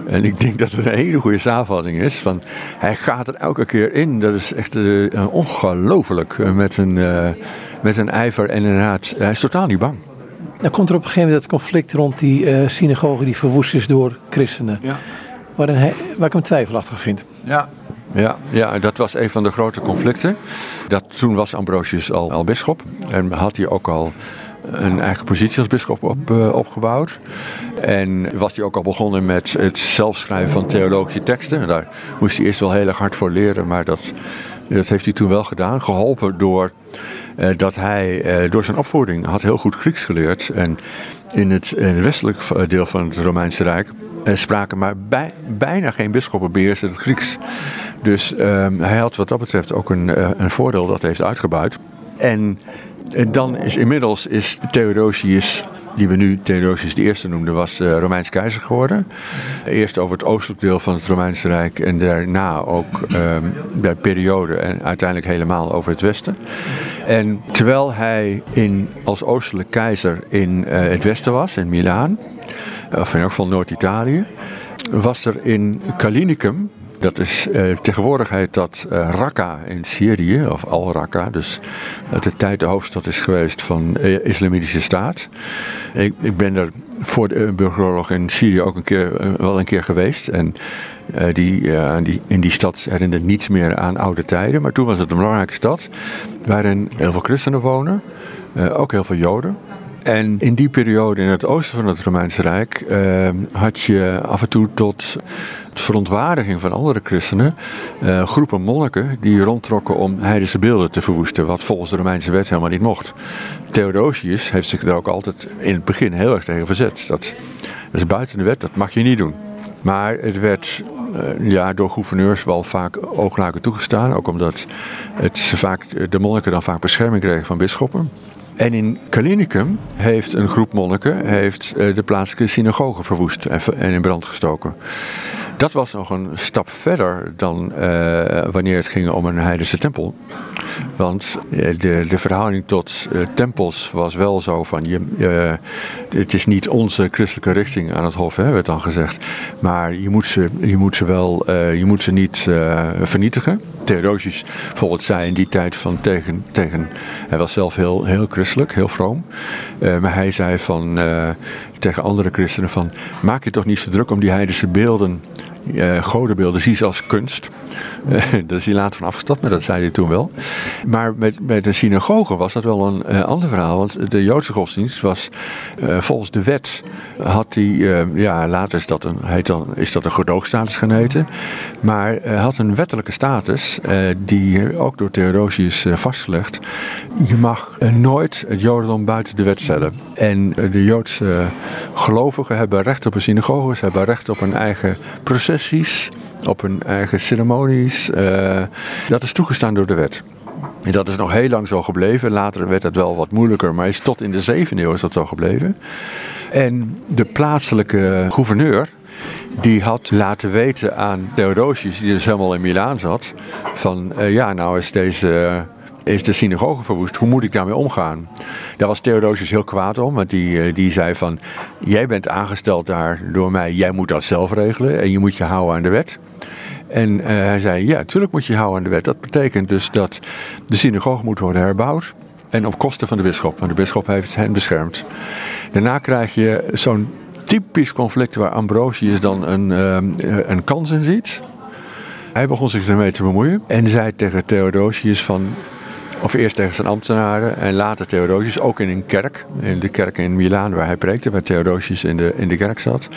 En ik denk dat het een hele goede samenvatting is. Want hij gaat er elke keer in. Dat is echt uh, ongelooflijk. Uh, met, een, met een ijver en inderdaad, hij is totaal niet bang. Dan komt er op een gegeven moment dat conflict rond die synagoge die verwoest is door christenen. Ja. Waarin hij, waar ik hem twijfelachtig vind. Ja, Ja, ja, dat was een van de grote conflicten. Dat, toen was Ambrosius al, al bisschop en had hij ook al een eigen positie als bisschop op, uh, opgebouwd. En was hij ook al begonnen met het zelfschrijven van theologische teksten. daar moest hij eerst wel heel erg hard voor leren, maar dat, dat heeft hij toen wel gedaan. Geholpen door uh, dat hij uh, door zijn opvoeding had heel goed Grieks geleerd. En in het, in het westelijk deel van het Romeinse Rijk spraken maar bij, bijna geen bisschoppen beheersten het Grieks. Dus ehm, hij had wat dat betreft ook een, een voordeel dat hij heeft uitgebuit. En dan is inmiddels is Theodosius, die we nu Theodosius de Eerste noemden, was uh, Romeins keizer geworden. Eerst over het oostelijk deel van het Romeinse Rijk en daarna ook um, bij periode en uiteindelijk helemaal over het westen. En terwijl hij in, als oostelijk keizer in uh, het westen was, in Milaan, of in elk geval Noord-Italië, was er in Kalinicum, dat is uh, tegenwoordig heet dat uh, Raqqa in Syrië, of Al-Raqqa. Dus uit de tijd de hoofdstad is geweest van de Islamitische Staat. Ik, ik ben er voor de burgeroorlog in Syrië ook een keer, wel een keer geweest. En die, die, in die stad herinnert niets meer aan oude tijden. Maar toen was het een belangrijke stad waarin heel veel christenen wonen. ook heel veel joden. En in die periode in het oosten van het Romeinse Rijk had je af en toe tot verontwaardiging van andere christenen uh, groepen monniken die rondtrokken om heidense beelden te verwoesten, wat volgens de Romeinse wet helemaal niet mocht. Theodosius heeft zich daar ook altijd in het begin heel erg tegen verzet. Dat, is buiten de wet, dat mag je niet doen. Maar het werd uh, ja, door gouverneurs wel vaak ooglaken toegestaan, ook omdat het vaak, de monniken dan vaak bescherming kregen van bisschoppen. En in Kalinicum heeft een groep monniken heeft, uh, de plaatselijke synagoge verwoest en in brand gestoken. Dat was nog een stap verder dan uh, wanneer het ging om een heidense tempel. Want uh, de, de verhouding tot uh, tempels was wel zo van, je, het is niet onze christelijke richting aan het hof, werd dan gezegd. Maar je moet ze, je moet ze wel, je moet ze niet vernietigen. Theodosius bijvoorbeeld zei in die tijd van tegen, tegen hij was zelf heel, heel christelijk, heel vroom. maar hij zei van tegen andere christenen van maak je toch niet zo druk om die heidense beelden uh, godenbeelden zie ze als kunst. Uh, (laughs) daar is hij later van afgestapt, maar dat zei hij toen wel. Maar met, met de synagoge was dat wel een uh, ander verhaal. Want de Joodse godsdienst was volgens de wet, had hij, ja later is dat een, heet dan, is dat een gedoogstatus geneten. Maar had een wettelijke status, die ook door Theodosius vastgelegd. Je mag nooit het Jodendom buiten de wet stellen. En de Joodse gelovigen hebben recht op een synagoge, ze hebben recht op een eigen processies, op hun eigen ceremonies. Uh, dat is toegestaan door de wet. En dat is nog heel lang zo gebleven. Later werd het wel wat moeilijker, maar is tot in de 7e eeuw is dat zo gebleven. En de plaatselijke gouverneur, die had laten weten aan Theodosius, die dus helemaal in Milaan zat, van uh, ja, nou is deze is de synagoge verwoest. Hoe moet ik daarmee omgaan? Daar was Theodosius heel kwaad om, want die, die zei van... jij bent aangesteld daar door mij, jij moet dat zelf regelen... en je moet je houden aan de wet. En uh, hij zei, ja, natuurlijk moet je houden aan de wet. Dat betekent dus dat de synagoge moet worden herbouwd... en op kosten van de bisschop, want de bisschop heeft hen beschermd. Daarna krijg je zo'n typisch conflict waar Ambrosius dan een, uh, een kans in ziet... Hij begon zich ermee te bemoeien en zei tegen Theodosius van of eerst tegen zijn ambtenaren en later Theodosius, ook in een kerk. In de kerk in Milaan waar hij preekte, waar Theodosius in de, in de kerk zat.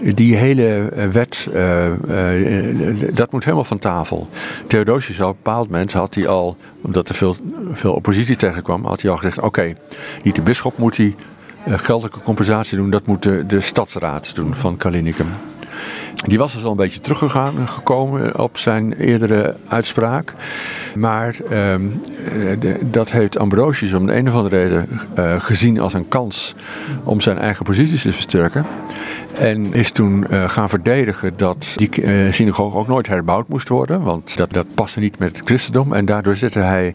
Die hele wet, uh, uh, dat moet helemaal van tafel. Theodosius op een bepaald moment had hij al, omdat er veel, veel oppositie tegenkwam, had hij al gezegd, oké, niet de bisschop moet die geldelijke compensatie doen, dat moet de, de stadsraad doen van Kalinicum. Die was dus al een beetje teruggegaan gekomen op zijn eerdere uitspraak. Maar um, de, dat heeft Ambrosius om de een of andere reden uh, gezien als een kans om zijn eigen posities te versterken. En is toen uh, gaan verdedigen dat die uh, synagoge ook nooit herbouwd moest worden. Want dat, dat paste niet met het christendom. En daardoor zette hij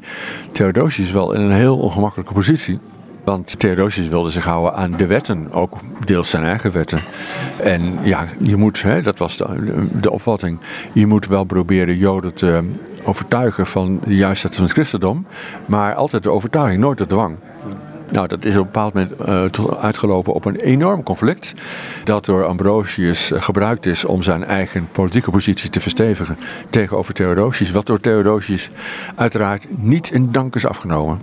Theodosius wel in een heel ongemakkelijke positie. Want Theodosius wilde zich houden aan de wetten, ook deels zijn eigen wetten. En ja, je moet, hè, dat was de, opvatting, je moet wel proberen Joden te overtuigen van de juistheid van het christendom, maar altijd de overtuiging, nooit de dwang. Nou, dat is op een bepaald moment uh, uitgelopen op een enorm conflict. Dat door Ambrosius gebruikt is om zijn eigen politieke positie te verstevigen tegenover Theodosius. Wat door Theodosius uiteraard niet in dank is afgenomen.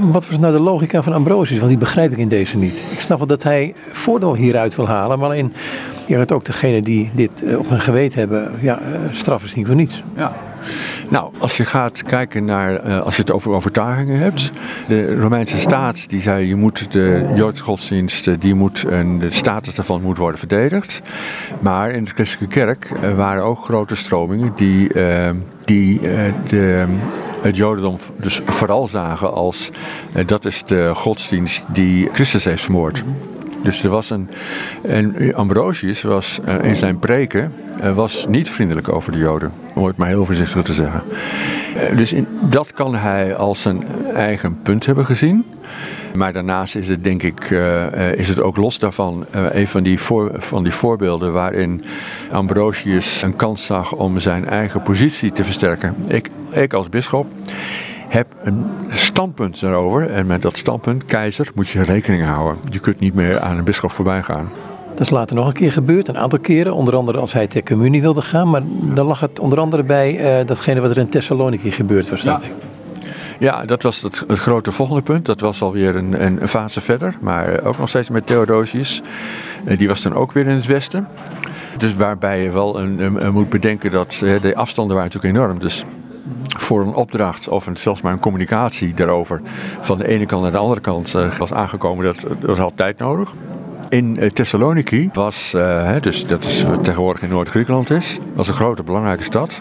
Wat was nou de logica van Ambrosius? Want die begrijp ik in deze niet. Ik snap wel dat hij voordeel hieruit wil halen, maar alleen je hebt ook degene die dit eh, op hun geweten hebben, ja, eh, straf is niet voor niets. Ja. Nou, als je gaat kijken naar, eh, als je het over overtuigingen hebt. De Romeinse staat die zei je moet de Joodse godsdienst, die moet, en de status daarvan moet worden verdedigd. Maar in de christelijke kerk waren ook grote stromingen die, die de het Jodendom dus vooral zagen als dat is de godsdienst die Christus heeft vermoord. Dus er was een. En Ambrosius was uh, in zijn preken uh, was niet vriendelijk over de Joden. Om het maar heel voorzichtig te zeggen. Uh, dus in, dat kan hij als zijn eigen punt hebben gezien. Maar daarnaast is het denk ik, is het ook los daarvan een van die, van die voorbeelden waarin Ambrosius een kans zag om zijn eigen positie te versterken. Ik, ik als bisschop heb een standpunt erover. En met dat standpunt, keizer, moet je rekening houden. Je kunt niet meer aan een bisschop voorbij gaan. Dat is later nog een keer gebeurd, een aantal keren. Onder andere als hij ter communie wilde gaan. Maar dan lag het onder andere bij uh, datgene wat er in Thessaloniki gebeurd was. Ja. Ja, dat was het, het, grote volgende punt. Dat was alweer een, een, een fase verder. Maar ook nog steeds met Theodosius. Uh, die was dan ook weer in het westen. Dus waarbij je wel een, een, moet bedenken dat uh, de afstanden waren natuurlijk enorm. Dus voor een opdracht of een, zelfs maar een communicatie daarover van de ene kant naar de andere kant uh, was aangekomen, dat, dat had tijd nodig. In uh, Thessaloniki was, uh, dus dat is wat tegenwoordig in Noord-Griekenland is, was een grote belangrijke stad.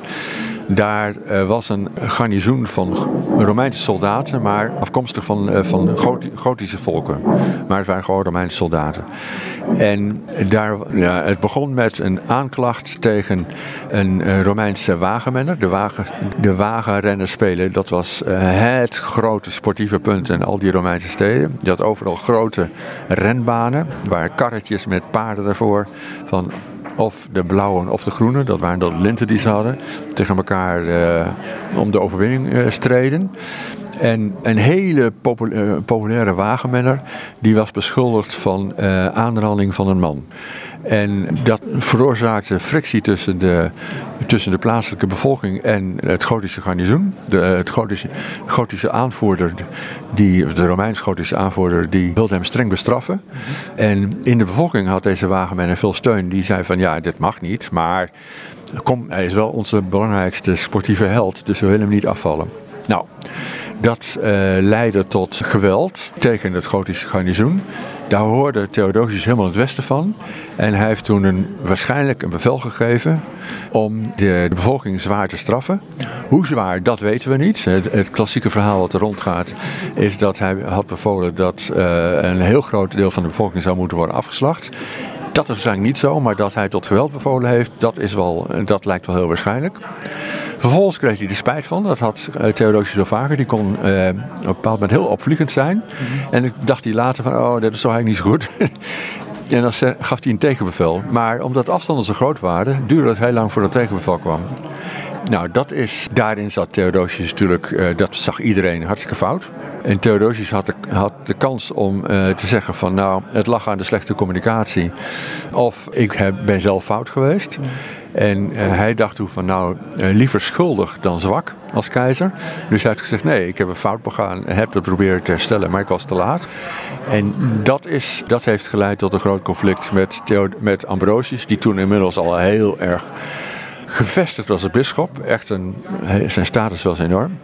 Daar uh, was een garnizoen van Romeinse soldaten, maar afkomstig van, uh, van Gotische volken. Maar het waren gewoon Romeinse soldaten. En daar, ja, het begon met een aanklacht tegen een uh, Romeinse wagenmenner. De, wagen, de wagenrennen spelen, dat was het grote sportieve punt in al die Romeinse steden. Je had overal grote renbanen, waar karretjes met paarden ervoor van of de blauwe of de groene, dat waren de linten die ze hadden, tegen elkaar uh, om de overwinning uh, streden. En een hele populaire, populaire wagenmenner, die was beschuldigd van uh, aanranding van een man. En dat veroorzaakte frictie tussen de, tussen de plaatselijke bevolking en het Gotische garnizoen. De, het Gotische, Gotische aanvoerder, die, de Romeins-Gotische aanvoerder, die wilde hem streng bestraffen. En in de bevolking had deze wagenman veel steun. Die zei van ja, dit mag niet, maar kom, hij is wel onze belangrijkste sportieve held, dus we willen hem niet afvallen. Nou, dat uh, leidde tot geweld tegen het Gotische garnizoen. Daar hoorde Theodosius helemaal het westen van. En hij heeft toen een, waarschijnlijk een bevel gegeven om de, bevolking zwaar te straffen. Hoe zwaar, dat weten we niet. Het, het, klassieke verhaal wat er rondgaat is dat hij had bevolen dat uh, een heel groot deel van de bevolking zou moeten worden afgeslacht. Dat is waarschijnlijk niet zo, maar dat hij tot geweld bevolen heeft, dat, is wel, dat lijkt wel heel waarschijnlijk. Vervolgens kreeg hij er spijt van. Dat had uh, Theodosius zo vaker. Die kon uh, op een bepaald moment heel opvliegend zijn. Mm -hmm. En ik dacht hij later van, oh, dat is toch eigenlijk niet zo goed. (laughs) en dan gaf hij een tegenbevel. Maar omdat de afstanden zo groot waren, duurde het heel lang voordat het tegenbevel kwam. Nou, dat is, daarin zat Theodosius natuurlijk, uh, dat zag iedereen hartstikke fout. En Theodosius had de, had de kans om uh, te zeggen van nou, het lag aan de slechte communicatie. Of ik heb, ben zelf fout geweest. En uh, hij dacht toen van nou, uh, liever schuldig dan zwak als keizer. Dus hij heeft gezegd nee, ik heb een fout begaan, heb dat proberen te herstellen, maar ik was te laat. En dat, is, dat heeft geleid tot een groot conflict met, Theo, met Ambrosius, die toen inmiddels al heel erg gevestigd was als bisschop. Echt een, zijn status was enorm.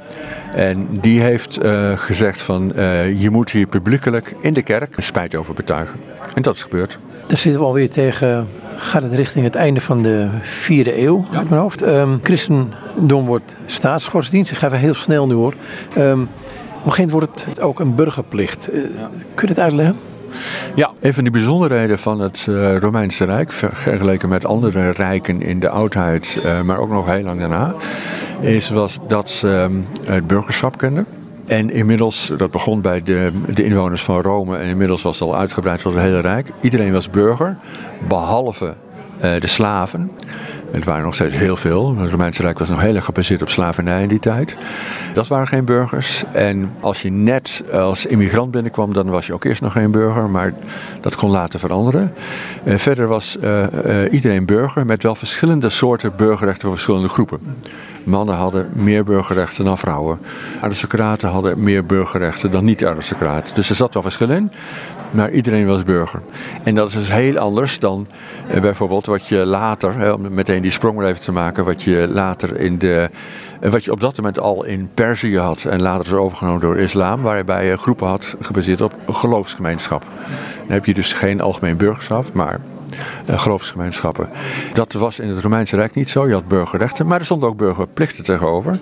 En die heeft uh, gezegd van je moet hier publiekelijk in de kerk spijt over betuigen. En dat is gebeurd. Daar zitten we alweer tegen, gaat het richting het einde van de vierde eeuw ja. uit mijn hoofd. Um, christendom wordt staatsgodsdienst. Ik ga even heel snel nu hoor. Um, op een gegeven moment wordt het ook een burgerplicht. Uh, ja. Kun je het uitleggen? Ja, een van de bijzonderheden van het uh, Romeinse Rijk, vergeleken met andere rijken in de oudheid, uh, maar ook nog heel lang daarna, is was dat ze um, het burgerschap kenden. En inmiddels, dat begon bij de, de inwoners van Rome en inmiddels was het al uitgebreid tot het hele Rijk. Iedereen was burger, behalve de slaven. Het waren nog steeds heel veel. Het Romeinse Rijk was nog heel erg gebaseerd op slavernij in die tijd. Dat waren geen burgers. En als je net als immigrant binnenkwam, dan was je ook eerst nog geen burger. Maar dat kon later veranderen. En eh, verder was uh, iedereen burger met wel verschillende soorten burgerrechten voor verschillende groepen. Mannen hadden meer burgerrechten dan vrouwen. Aristocraten hadden meer burgerrechten dan niet-aristocraten. Dus er zat wel verschil in. Maar iedereen was burger. En dat is dus heel anders dan eh, bijvoorbeeld wat je later, hè, om meteen die sprong even te maken, wat je later in de. Eh, wat je op dat moment al in Perzië had en later is overgenomen door islam, waarbij je groepen had gebaseerd op een geloofsgemeenschap. Dan heb je dus geen algemeen burgerschap, maar uh, geloofsgemeenschappen. Dat was in het Romeinse Rijk niet zo. Je had burgerrechten, maar er stonden ook burgerplichten tegenover.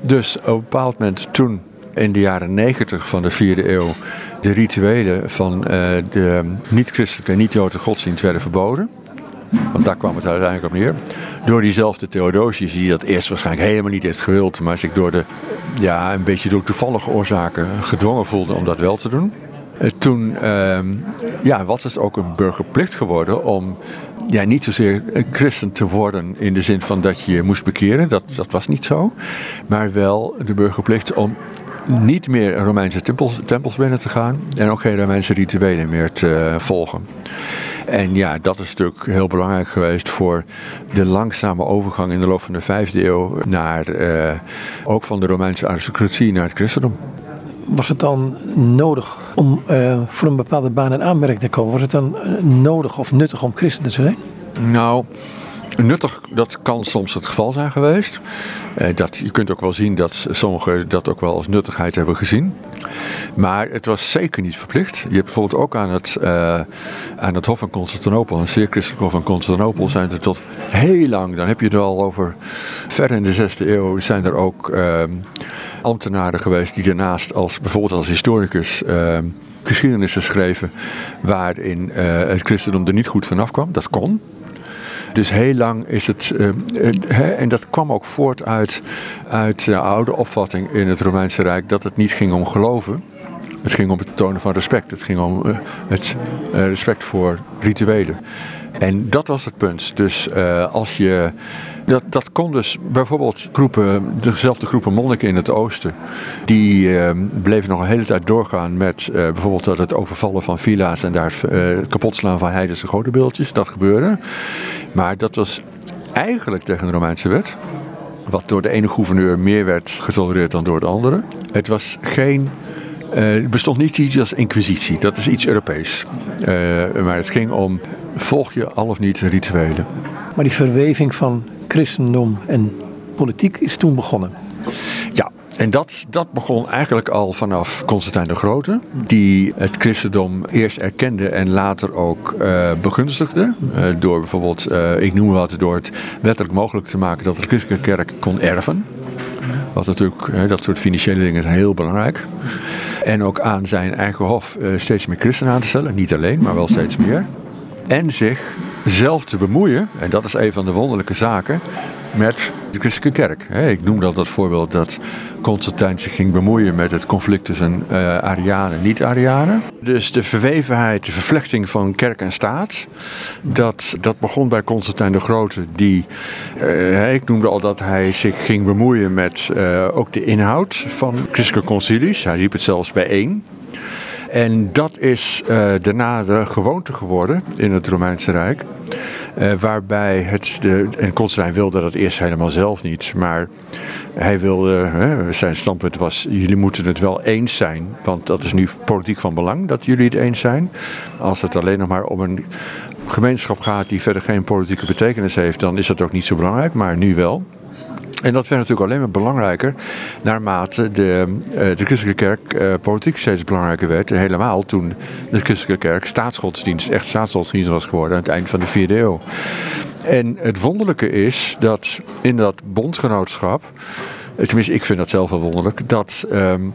Dus op een bepaald moment toen in de jaren 90 van de vierde eeuw de rituelen van uh, de niet-christelijke en niet-joodse godsdienst werden verboden. Want daar kwam het uiteindelijk op neer. Door diezelfde Theodosius, die dat eerst waarschijnlijk helemaal niet heeft gewild, maar zich door de, ja, een beetje door toevallige oorzaken gedwongen voelde om dat wel te doen. Uh, toen uh, ja, was het ook een burgerplicht geworden om ja, niet zozeer een christen te worden in de zin van dat je je moest bekeren, dat, dat was niet zo. Maar wel de burgerplicht om niet meer Romeinse tempels, tempels binnen te gaan en ook geen Romeinse rituelen meer te volgen. En ja, dat is natuurlijk heel belangrijk geweest voor de langzame overgang in de loop van de vijfde eeuw naar uh, ook van de Romeinse aristocratie naar het christendom. Was het dan nodig om uh, voor een bepaalde baan in aanmerking te komen? Was het dan nodig of nuttig om christen te zijn? Nou, Nuttig, dat kan soms het geval zijn geweest. Eh, dat, je kunt ook wel zien dat sommigen dat ook wel als nuttigheid hebben gezien. Maar het was zeker niet verplicht. Je hebt bijvoorbeeld ook aan het, uh, aan het Hof van Constantinopel, een zeer christelijk Hof van Constantinopel, zijn er tot heel lang, dan heb je er al over, ver in de 6e eeuw, zijn er ook uh, ambtenaren geweest die daarnaast als bijvoorbeeld als historicus uh, geschiedenissen schreven waarin uh, het christendom er niet goed vanaf kwam. Dat kon. Dus heel lang is het, uh, en dat kwam ook voort uit, uit de oude opvatting in het Romeinse Rijk, dat het niet ging om geloven. Het ging om het tonen van respect. Het ging om uh, het respect voor rituelen. En dat was het punt. Dus als je. Dat, dat kon dus bijvoorbeeld groepen, dezelfde groepen monniken in het oosten, die uh, bleven nog een hele tijd doorgaan met uh, bijvoorbeeld dat het overvallen van villa's en daar uh, het kapotslaan van heidense godenbeeldjes. Dat gebeurde. Maar dat was eigenlijk tegen de Romeinse wet. Wat door de ene gouverneur meer werd getolereerd dan door de andere. Het was geen. Uh, het bestond niet iets als inquisitie, dat is iets Europees. Uh, maar het ging om: volg je al of niet rituelen? Maar die verweving van christendom en politiek is toen begonnen. Ja, en dat, dat begon eigenlijk al vanaf Constantijn de Grote, die het christendom eerst erkende en later ook uh, begunstigde. Uh, door bijvoorbeeld, uh, ik noem wat, door het wettelijk mogelijk te maken dat de christelijke kerk kon erven. Wat natuurlijk, dat soort financiële dingen zijn heel belangrijk. En ook aan zijn eigen hof steeds meer christenen aan te stellen. Niet alleen, maar wel steeds meer. En zich zelf te bemoeien, en dat is een van de wonderlijke zaken, met de christelijke kerk. Ik noem dat dat voorbeeld dat Constantijn zich ging bemoeien met het conflict tussen uh, Arianen en niet-Arianen. Dus de verwevenheid, de vervlechting van kerk en staat, dat, dat begon bij Constantijn de Grote, die, uh, ik noemde al dat hij zich ging bemoeien met uh, ook de inhoud van christelijke concilies. Hij riep het zelfs bijeen. En dat is uh, daarna de gewoonte geworden in het Romeinse Rijk. Uh, waarbij het, de, en Constantijn wilde dat eerst helemaal zelf niet, maar hij wilde, zijn standpunt was, jullie moeten het wel eens zijn, want dat is nu politiek van belang dat jullie het eens zijn. Als het alleen nog maar om een gemeenschap gaat die verder geen politieke betekenis heeft, dan is dat ook niet zo belangrijk, maar nu wel. En dat werd natuurlijk alleen maar belangrijker naarmate de, uh, de christelijke kerk uh, politiek steeds belangrijker werd. Helemaal toen de christelijke kerk staatsgodsdienst, echt staatsgodsdienst was geworden aan het eind van de vierde eeuw. En het wonderlijke is dat in dat bondgenootschap, tenminste ik vind dat zelf wel wonderlijk, dat... Um,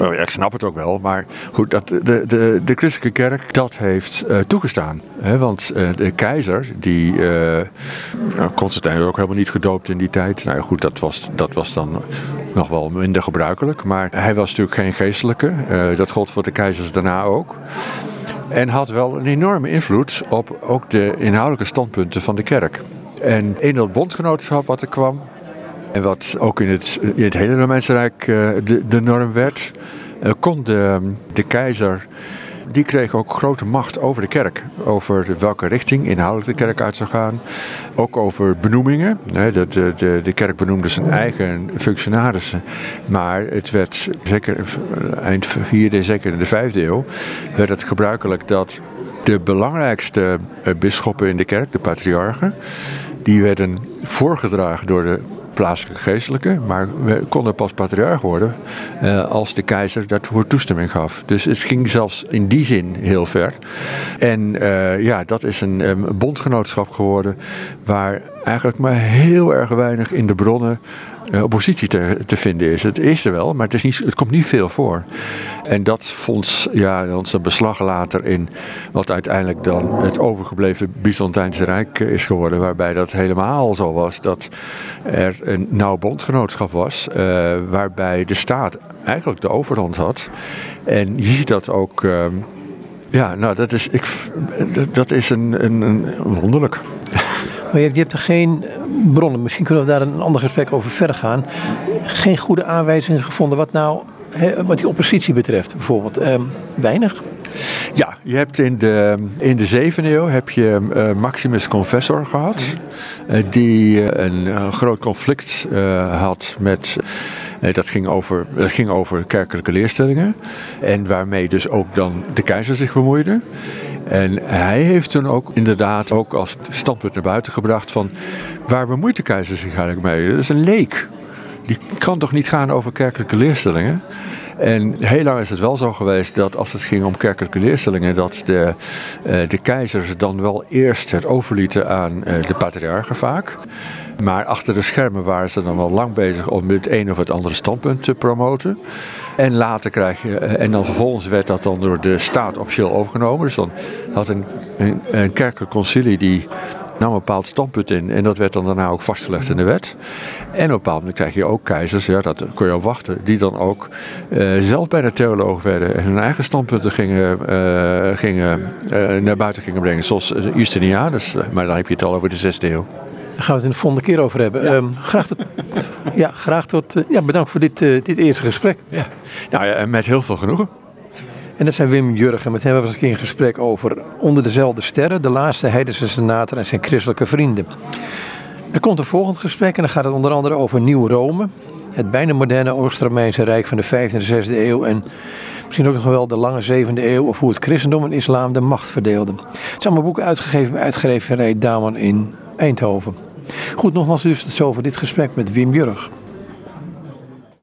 Oh ik snap het ook wel, maar goed, dat de, de, de christelijke kerk dat heeft uh, toegestaan. Hè? Want uh, de keizer, die uh, Constantijn ook helemaal niet gedoopt in die tijd. Nou ja, goed, dat was, dat was dan nog wel minder gebruikelijk. Maar hij was natuurlijk geen geestelijke. dat gold voor de keizers daarna ook. En had wel een enorme invloed op ook de inhoudelijke standpunten van de kerk. En in dat bondgenootschap wat er kwam, en wat ook in het, in het hele Romeinse Rijk uh, de, de norm werd, uh, kon de, de keizer die kreeg ook grote macht over de kerk. Over welke richting inhoudelijk de kerk uit zou gaan. Ook over benoemingen. De, de, de, de kerk benoemde zijn eigen functionarissen. Maar het werd, zeker eind vierde, zeker in de vijfde eeuw, werd het gebruikelijk dat de belangrijkste bisschoppen in de kerk, de patriarchen, die werden voorgedragen door de plaatselijke geestelijke, maar we konden pas patriarch worden uh, als de keizer daarvoor toestemming gaf. Dus het ging zelfs in die zin heel ver. En uh, ja, dat is een um, bondgenootschap geworden waar eigenlijk maar heel erg weinig in de bronnen oppositie te, te, vinden is. Het is er wel, maar het, is niet, het komt niet veel voor. En dat vond ja, ons beslag later in wat uiteindelijk dan het overgebleven Byzantijnse Rijk is geworden. Waarbij dat helemaal zo was dat er een nauw bondgenootschap was. Uh, waarbij de staat eigenlijk de overhand had. En je ziet dat ook. Uh, ja, nou, dat is, ik, dat is een, een wonderlijk. (laughs) Maar je, je hebt er geen bronnen, misschien kunnen we daar een ander gesprek over verder gaan. Geen goede aanwijzingen gevonden wat nou, wat die oppositie betreft bijvoorbeeld. Uh, weinig? Ja, je hebt in de, in de 7e eeuw heb je uh, Maximus Confessor gehad. Uh, die uh, een groot conflict had met. dat, ging over, dat ging over kerkelijke leerstellingen. En waarmee dus ook dan de keizer zich bemoeide. En hij heeft toen ook inderdaad ook als standpunt naar buiten gebracht van waar bemoeit de keizer zich eigenlijk mee? Dat is een leek. Die kan toch niet gaan over kerkelijke leerstellingen? En heel lang is het wel zo geweest dat als het ging om kerkelijke leerstellingen, dat de, uh, de keizers dan wel eerst het overlieten aan uh, de patriarchen vaak. Maar achter de schermen waren ze dan wel lang bezig om het een of het andere standpunt te promoten. En later krijg je, en dan vervolgens werd dat dan door de staat officieel overgenomen. Dus dan had een, een, een kerkelijk concilie die nam een bepaald standpunt in. En dat werd dan daarna ook vastgelegd in de wet. En op een bepaald moment krijg je ook keizers, ja, dat kon je op wachten, die dan ook uh, zelf bij de theoloog werden en hun eigen standpunten gingen, uh, gingen naar buiten gingen brengen. Zoals Justinianus, maar dan heb je het al over de zesde eeuw. Daar gaan we het in de volgende keer over hebben. Ja. Um, graag tot, ja, graag tot, ja, bedankt voor dit, dit eerste gesprek. Ja. Nou ja, met heel veel genoegen. En dat zijn Wim Jurgen. Met hem was ik in gesprek over Onder dezelfde sterren, de laatste heidense senator en zijn christelijke vrienden. Er komt een volgend gesprek en dan gaat het onder andere over Nieuw-Rome. Het bijna moderne Oost-Romeinse Rijk van de 5e en 6e eeuw. En misschien ook nog wel de lange 7e eeuw. Of hoe het christendom en islam de macht verdeelden. Het zijn allemaal boeken uitgegeven bij uitgeverij Daman in Eindhoven. Goed, nogmaals dus zo over dit gesprek met Wim Jurg.